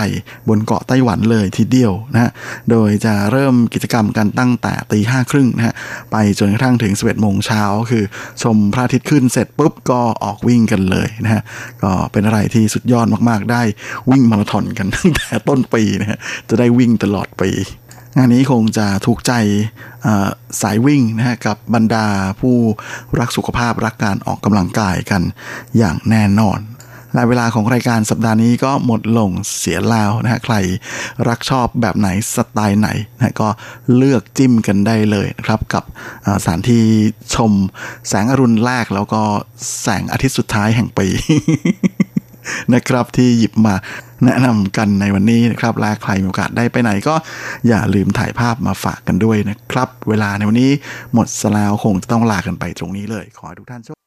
บนเกาะไต้หวันเลยทีเดียวนะฮะโดยจะเริ่มกิจกรรมกันตั้งแต่ตีห้าครึ่งนะฮะไปจนกระทั่งถึงสิบเอ็ดโมงเช้าคือชมพระอาทิตย์ขึ้นเสร็จปุ๊บก็ออกวิ่งกันเลยนะฮะก็เป็นอะไรที่สุดยอดมากๆ ได้วิ่งมาราธอนกันตั้งแต่ต้นปีนะฮะจะได้วิ่งตลอดปี งานนี้คงจะถูกใจสายวิ่งนะฮะกับบรรดาผู้รักสุขภาพรักการออกกำลังกายกันอย่างแน่นอนและเวลาของรายการสัปดาห์นี้ก็หมดลงเสียแล้วนะฮะใครรักชอบแบบไหนสไตล์ไหนนะก็เลือกจิ้มกันได้เลยนะครับ กับสถานที่ชมแสงอรุณแรกแล้วก็แสงอาทิตย์สุดท้ายแห่งปี นะครับที่หยิบมาแนะนำกันในวันนี้นะครับลาใครมีโอกาสได้ไปไหนก็อย่าลืมถ่ายภาพมาฝากกันด้วยนะครับ เวลาในวันนี้หมดสลาวคงจะต้องลากันไปตรงนี้เลย ขอให้ทุกท่านโชค